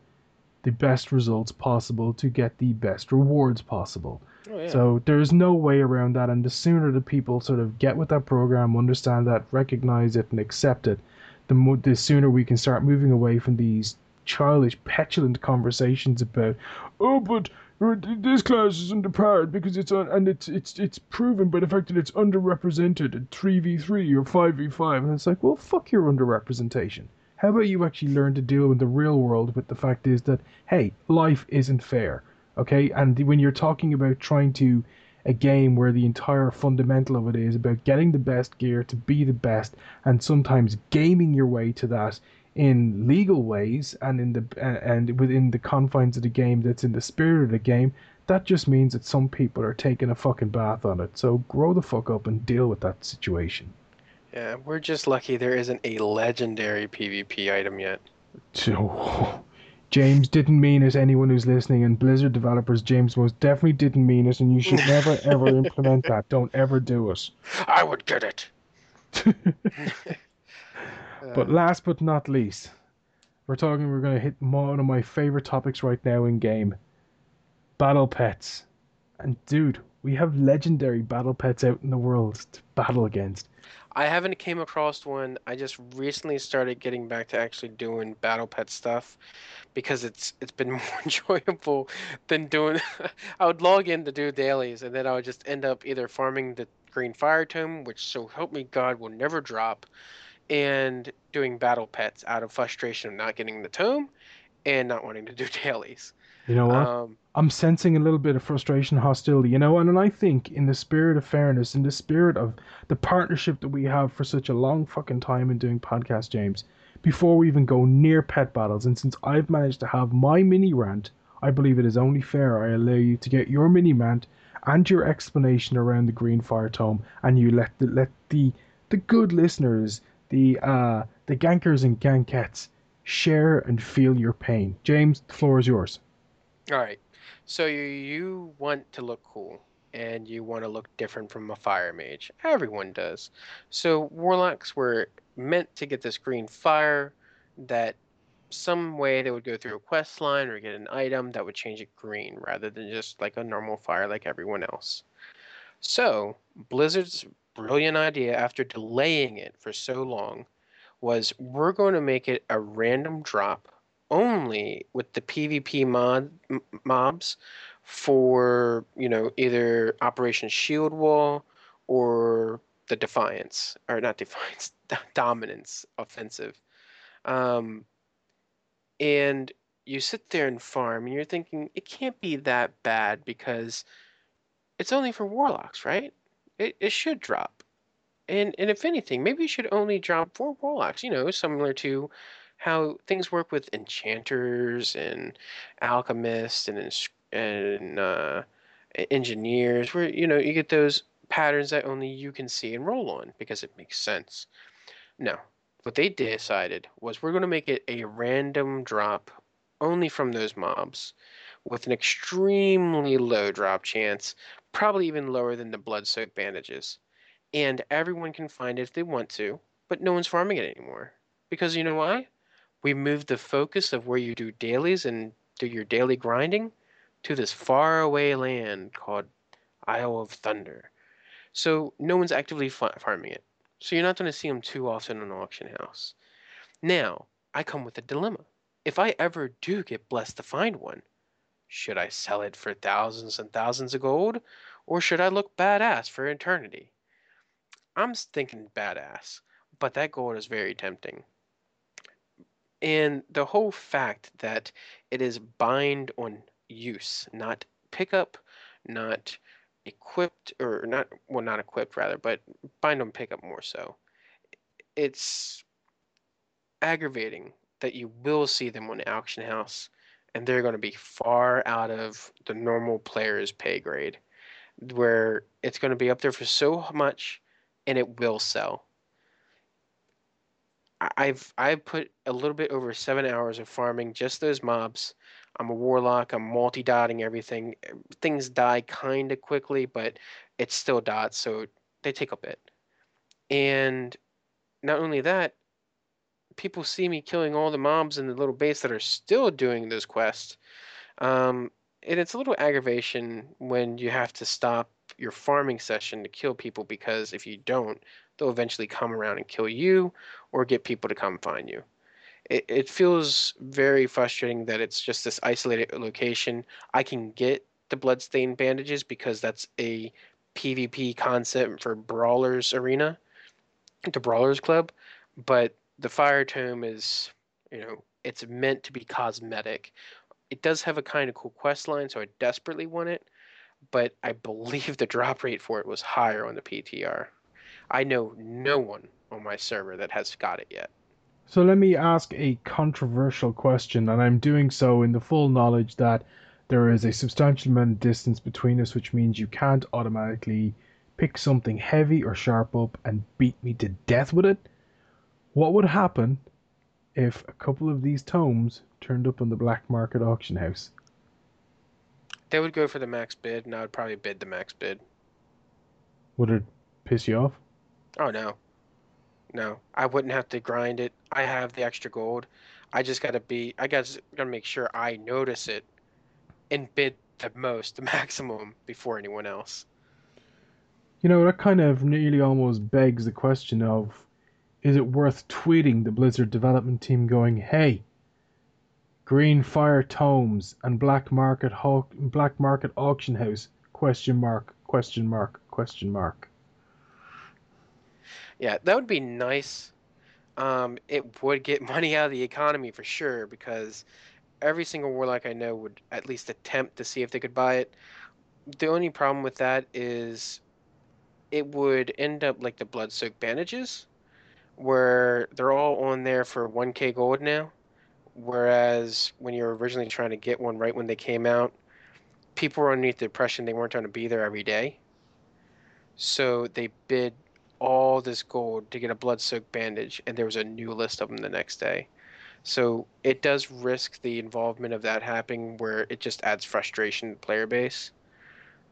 the best results possible to get the best rewards possible. Oh. So there's no way around that, and the sooner the people sort of get with that program, understand that, recognize it, and accept it, the mo- the sooner we can start moving away from these childish, petulant conversations about, oh, but uh, this class is underpowered because it's un- and it's it's it's proven by the fact that it's underrepresented at three v three or five v five, and it's like, well, fuck your underrepresentation. How about you actually learn to deal with the real world But the fact is that hey, life isn't fair okay? And when you're talking about trying to a game where the entire fundamental of it is about getting the best gear to be the best and sometimes gaming your way to that in legal ways and in the and within the confines of the game that's in the spirit of the game that just means that some people are taking a fucking bath on it. So grow the fuck up and deal with that situation. Yeah we're just lucky there isn't a legendary pvp item yet James didn't mean it. Anyone who's listening, and Blizzard developers, James most definitely didn't mean it, and you should never ever implement that. Don't ever do it. I would get it. but last but not least, we're talking. We're going to hit one of my favorite topics right now in game: battle pets. And dude, we have legendary battle pets out in the world to battle against. I haven't came across one. I just recently started getting back to actually doing battle pet stuff because it's it's been more enjoyable than doing. I would log in to do dailies, and then I would just end up either farming the green fire tome, which so help me God will never drop, and doing battle pets out of frustration of not getting the tome and not wanting to do dailies. You know what? Um, I'm sensing a little bit of frustration, hostility, you know, and, and I think in the spirit of fairness, in the spirit of the partnership that we have for such a long fucking time in doing podcast, James, before we even go near pet battles, and since I've managed to have my mini rant, I believe it is only fair I allow you to get your mini rant and your explanation around the Green Fire Tome, and you let the let the the good listeners, the uh the gankers and gankettes, share and feel your pain. James, the floor is yours. All right. So you, you want to look cool and you want to look different from a fire mage. Everyone does. So warlocks were meant to get this green fire that some way they would go through a quest line or get an item that would change it green rather than just like a normal fire like everyone else. So, Blizzard's brilliant idea after delaying it for so long was we're going to make it a random drop only with the PvP mod m- mobs for, you know, either Operation Shield Wall or the Defiance or not Defiance, Dominance offensive. Um and you sit there and farm and you're thinking it can't be that bad because it's only for warlocks, right? It, it should drop. And and if anything, maybe it should only drop for warlocks, you know, similar to how things work with enchanters and alchemists and and uh, engineers, where you know you get those patterns that only you can see and roll on because it makes sense. No, what they decided was we're going to make it a random drop only from those mobs with an extremely low drop chance, probably even lower than the blood soaked bandages. And everyone can find it if they want to, but no one's farming it anymore. Because you know why? We moved the focus of where you do dailies and do your daily grinding to this faraway land called Isle of Thunder. So no one's actively fa- farming it. So you're not going to see them too often in an auction house. Now, I come with a dilemma. If I ever do get blessed to find one, should I sell it for thousands and thousands of gold, or should I look badass for eternity? I'm thinking badass, but that gold is very tempting. And the whole fact that it is bind on use, not pickup, not equipped, or not, well, not equipped rather, but bind on pickup more so. It's aggravating that you will see them on the auction house and they're going to be far out of the normal player's pay grade where it's going to be up there for so much and it will sell i've i've put a little bit over seven hours of farming just those mobs. I'm a warlock i'm multi-dotting everything. Things die kind of quickly but it's still dots so they take a bit. And not only that people see me killing all the mobs in the little base that are still doing those quests. Um, and it's a little aggravation when you have to stop your farming session to kill people because if you don't, they'll eventually come around and kill you or get people to come find you. It, it feels very frustrating that it's just this isolated location. I can get the bloodstained bandages because that's a PvP concept for Brawlers Arena, the Brawlers Club, but the fire tome is you know it's meant to be cosmetic it does have a kind of cool quest line so i desperately want it but i believe the drop rate for it was higher on the ptr i know no one on my server that has got it yet So let me ask a controversial question, and I'm doing so in the full knowledge that there is a substantial amount of distance between us, which means you can't automatically pick something heavy or sharp up and beat me to death with it. What would happen if a couple of these tomes turned up on the black market auction house? they would go for the max bid and i would probably bid the max bid Would it piss you off? Oh no. No. I wouldn't have to grind it. I have the extra gold. I just gotta be i gotta, gotta make sure i notice it and bid the most the maximum before anyone else. You know, that kind of nearly almost begs the question of is it worth tweeting the Blizzard development team going, hey, Green Fire Tomes and Black Market Hawk, Black Market Auction House? Question mark question mark question mark. Yeah, that would be nice. Um, it would get money out of the economy for sure because every single warlock I know would at least attempt to see if they could buy it. The only problem with that is it would end up like the blood soaked bandages, where they're all on there for 1k gold now. Whereas when you were originally trying to get one right when they came out, people were underneath the impression they weren't going to be there every day. So they bid all this gold to get a blood soaked bandage, and there was a new list of them the next day. So it does risk the involvement of that happening where it just adds frustration to player base.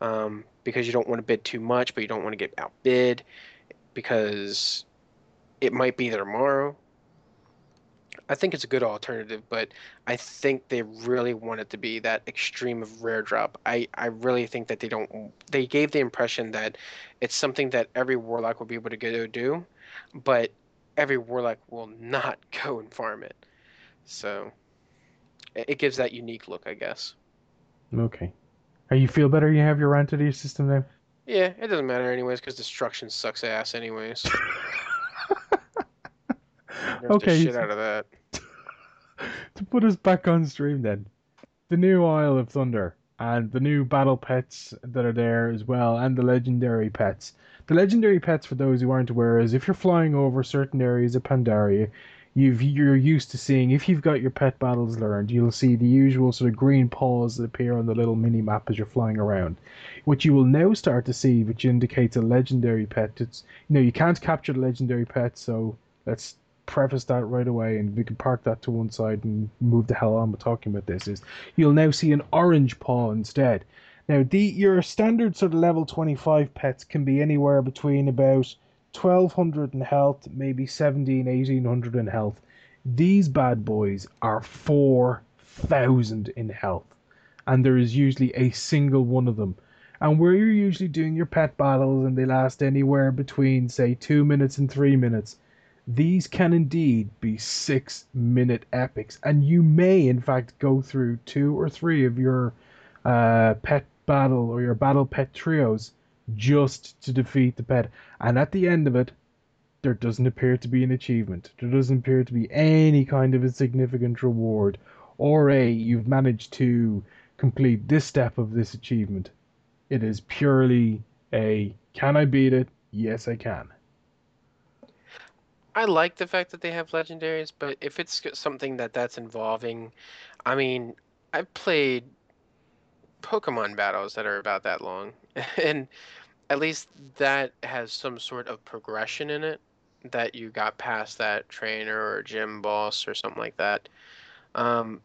Um, because you don't want to bid too much, but you don't want to get outbid because it might be there tomorrow. I think it's a good alternative, but I think they really want it to be that extreme of rare drop. I, I really think that they don't. They gave the impression that it's something that every warlock will be able to go do, but every warlock will not go and farm it. So it gives that unique look, I guess. Okay. Are you feel better? You have your entity system now. Yeah, it doesn't matter anyways because destruction sucks ass anyways. Okay, shit out of that. to put us back on stream then the new isle of thunder and the new battle pets that are there as well and the legendary pets. The legendary pets for those who aren't aware is if you're flying over certain areas of pandaria you've you're used to seeing if you've got your pet battles learned you'll see the usual sort of green paws that appear on the little mini map as you're flying around. What you will now start to see which indicates a legendary pet it's you know you can't capture the legendary pet so let's preface that right away and we can park that to one side and move the hell on with talking about this is you'll now see an orange paw instead. Now the your standard sort of level 25 pets can be anywhere between about 1200 in health maybe 17 1800 in health. These bad boys are 4000 in health and there is usually a single one of them. And where you're usually doing your pet battles and they last anywhere between say 2 minutes and 3 minutes these can indeed be six minute epics, and you may, in fact, go through two or three of your uh, pet battle or your battle pet trios just to defeat the pet. And at the end of it, there doesn't appear to be an achievement. There doesn't appear to be any kind of a significant reward, or a you've managed to complete this step of this achievement. It is purely a can I beat it? Yes, I can. I like the fact that they have legendaries, but if it's something that that's involving, I mean, I've played Pokemon battles that are about that long, and at least that has some sort of progression in it that you got past that trainer or gym boss or something like that. Um,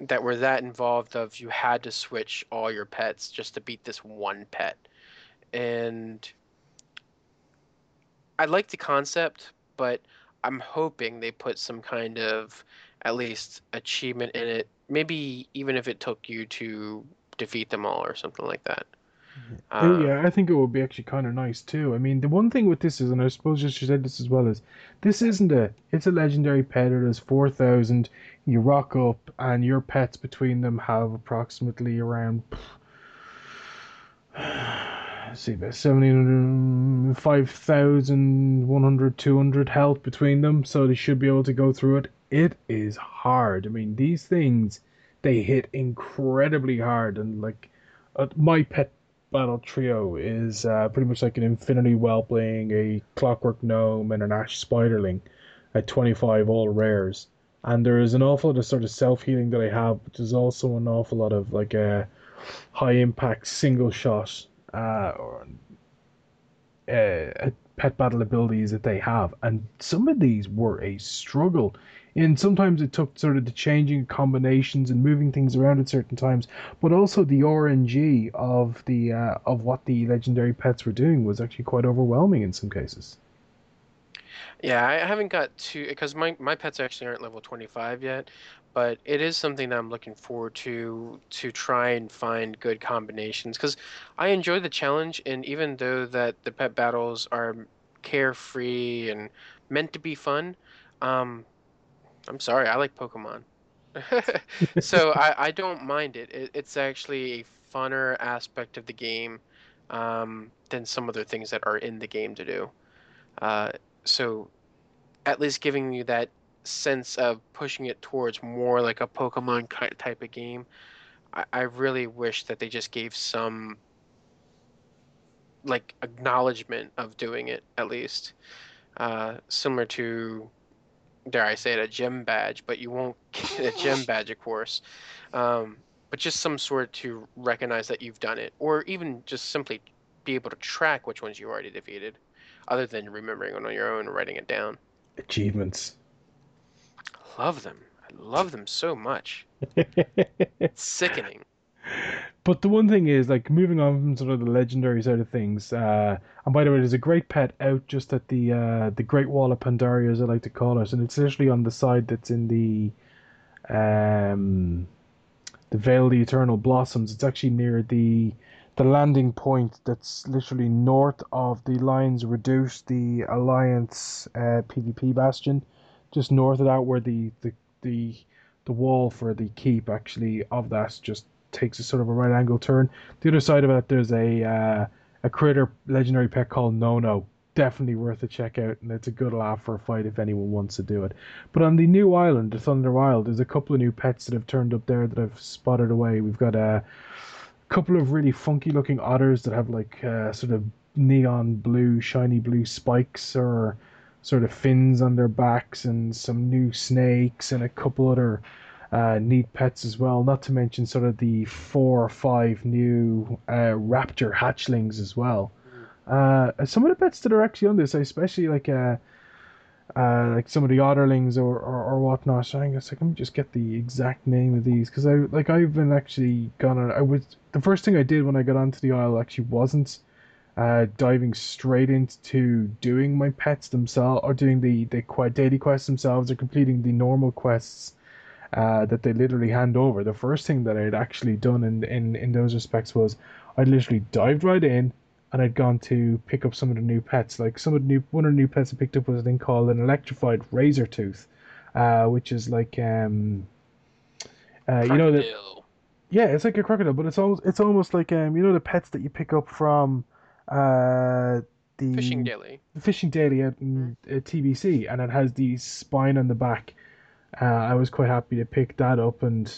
that were that involved of you had to switch all your pets just to beat this one pet. And I like the concept, but I'm hoping they put some kind of at least achievement in it. Maybe even if it took you to defeat them all or something like that. Uh, Uh, yeah, I think it would be actually kind of nice too. I mean, the one thing with this is, and I suppose just you said this as well, is this isn't a. It's a legendary pet. It is four thousand. You rock up, and your pets between them have approximately around. Let's see, about 1700, 5,100, 200 health between them, so they should be able to go through it. It is hard. I mean, these things, they hit incredibly hard, and like, uh, my pet battle trio is uh, pretty much like an Infinity Whelpling, a Clockwork Gnome, and an Ash Spiderling at 25 all rares. And there is an awful lot of sort of self healing that I have, but there's also an awful lot of like a high impact single shot uh, or uh, pet battle abilities that they have. And some of these were a struggle. And sometimes it took sort of the changing combinations and moving things around at certain times, but also the RNG of the uh, of what the legendary pets were doing was actually quite overwhelming in some cases. Yeah, I haven't got to because my my pets actually aren't level 25 yet, but it is something that I'm looking forward to to try and find good combinations because I enjoy the challenge and even though that the pet battles are carefree and meant to be fun, um, I'm sorry, I like Pokemon. So I, I don't mind it. it. It's actually a funner aspect of the game um, than some other things that are in the game to do. Uh, so, at least giving you that sense of pushing it towards more like a Pokemon type of game. I, I really wish that they just gave some like acknowledgement of doing it at least, uh, similar to dare I say it, a gem badge, but you won't get a gem badge, of course. Um, but just some sort to recognize that you've done it, or even just simply be able to track which ones you already defeated, other than remembering it on your own and writing it down. Achievements. Love them. I love them so much. It's sickening. But the one thing is, like, moving on from sort of the legendary side of things, uh, and by the way, there's a great pet out just at the uh, the Great Wall of Pandaria, as I like to call it, and it's literally on the side that's in the um, the Vale of the Eternal Blossoms. It's actually near the the landing point that's literally north of the Lion's Redoubt, the Alliance uh, PvP bastion, just north of that, where the the the the wall for the keep actually of that just takes a sort of a right angle turn. The other side of it, there's a uh, a critter legendary pet called No-No. Definitely worth a check out, and it's a good laugh for a fight if anyone wants to do it. But on the new island, the Thunder Isle, there's a couple of new pets that have turned up there that I've spotted away. We've got a couple of really funky looking otters that have like uh, sort of neon blue, shiny blue spikes or sort of fins on their backs, and some new snakes, and a couple other uh, neat pets as well. Not to mention sort of the four or five new uh, raptor hatchlings as well. Uh, some of the pets that are actually on this, especially like uh, uh, like some of the otterlings or, or, or whatnot. So I guess like, let me just get the exact name of these because I like I've been actually gone. On. I was the first thing I did when I got onto the isle actually wasn't uh, diving straight into doing my pets themselves or doing the the qu- daily quests themselves or completing the normal quests uh, that they literally hand over. The first thing that I'd actually done in, in, in those respects was I'd literally dived right in and I'd gone to pick up some of the new pets. Like some of the new one of the new pets I picked up was a thing called an electrified razor tooth, uh, which is like um, uh, you know that yeah, it's like a crocodile, but it's almost it's almost like um, you know the pets that you pick up from uh the Fishing daily. the fishing daily out in uh, TBC, and it has the spine on the back. Uh, I was quite happy to pick that up, and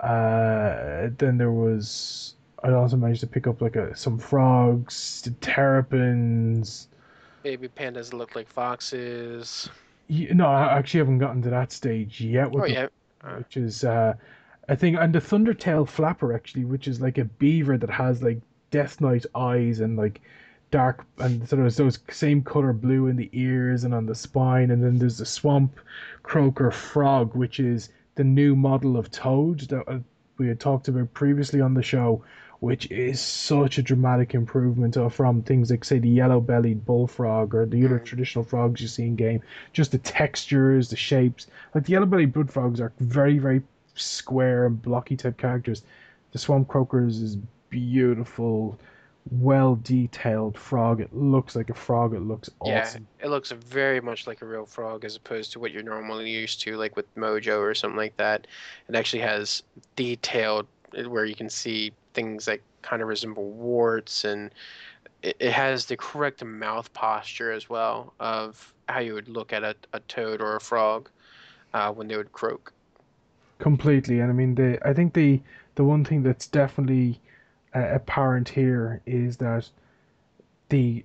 uh, then there was I also managed to pick up like a, some frogs, the terrapins. Baby pandas that look like foxes. No, I actually haven't gotten to that stage yet. With Oh the yeah. Which is uh, I think, and the Thundertail Flapper actually, which is like a beaver that has like Death Knight eyes and like dark and sort of those same color blue in the ears and on the spine, and then there's the Swamp Croaker Frog, which is the new model of Toad that uh, we had talked about previously on the show. Which is such a dramatic improvement from things like, say, the yellow-bellied bullfrog or the other Mm. traditional frogs you see in game. Just the textures, the shapes, like the yellow-bellied bullfrogs are very, very square and blocky type characters. The swamp croakers is beautiful, well detailed frog. It looks like a frog. It looks yeah. awesome. It looks very much like a real frog as opposed to what you're normally used to, like with Mojo or something like that. It actually has detailed where you can see things that kind of resemble warts and it, it has the correct mouth posture as well of how you would look at a, a toad or a frog uh, when they would croak. Completely. And I mean, the I think the the one thing that's definitely apparent here is that the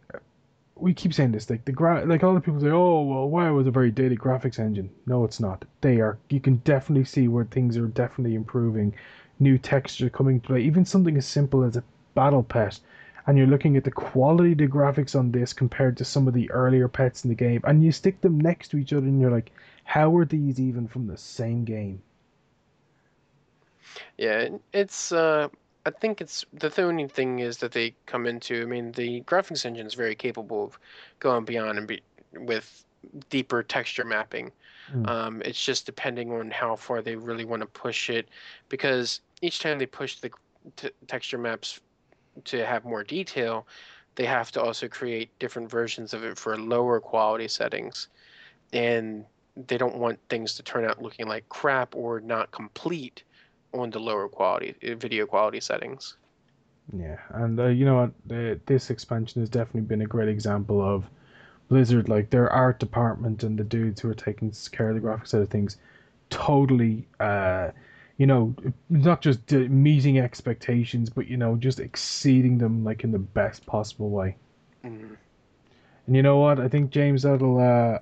we keep saying this like the gra- like all the people say oh well wow was a very dated graphics engine? No it's not. They are you can definitely see where things are definitely improving. New texture coming to play even something as simple as a battle pet and you're looking at the quality of the graphics on this compared to some of the earlier pets in the game and you stick them next to each other and you're like how are these even from the same game? Yeah, it's uh I think it's the only thing is that they come into. I mean, the graphics engine is very capable of going beyond and be with deeper texture mapping. Mm. Um, it's just depending on how far they really want to push it, because each time they push the t texture maps to have more detail, they have to also create different versions of it for lower quality settings, and they don't want things to turn out looking like crap or not complete on the lower quality uh, video quality settings. Yeah, and uh, you know what? The, this expansion has definitely been a great example of Blizzard, like their art department and the dudes who are taking care of the graphics side of things, totally, uh, you know, not just meeting expectations, but you know, just exceeding them like in the best possible way. Mm. And you know what? I think James that'll uh,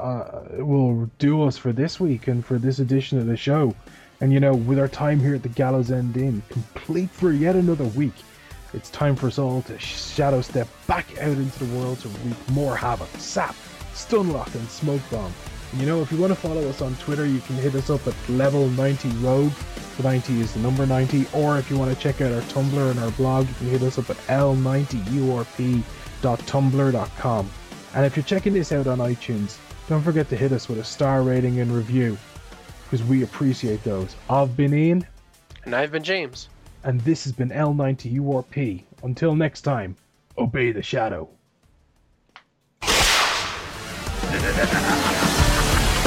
uh, will do us for this week and for this edition of the show. And you know, with our time here at the Gallows End Inn complete for yet another week, it's time for us all to shadow step back out into the world to wreak more havoc, sap, stunlock, and smoke bomb. And you know, if you want to follow us on Twitter, you can hit us up at level 90 rogue. The 90 is the number 90. Or if you want to check out our Tumblr and our blog, you can hit us up at l90urp.tumblr.com. And if you're checking this out on iTunes, don't forget to hit us with a star rating and review, because we appreciate those. I've been Ian, And I've been James. and this has been L90URP. Until next time, obey the shadow.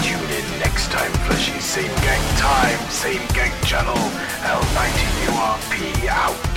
Tune in next time, Fleshy. Same gang time, same gang channel. L90URP out.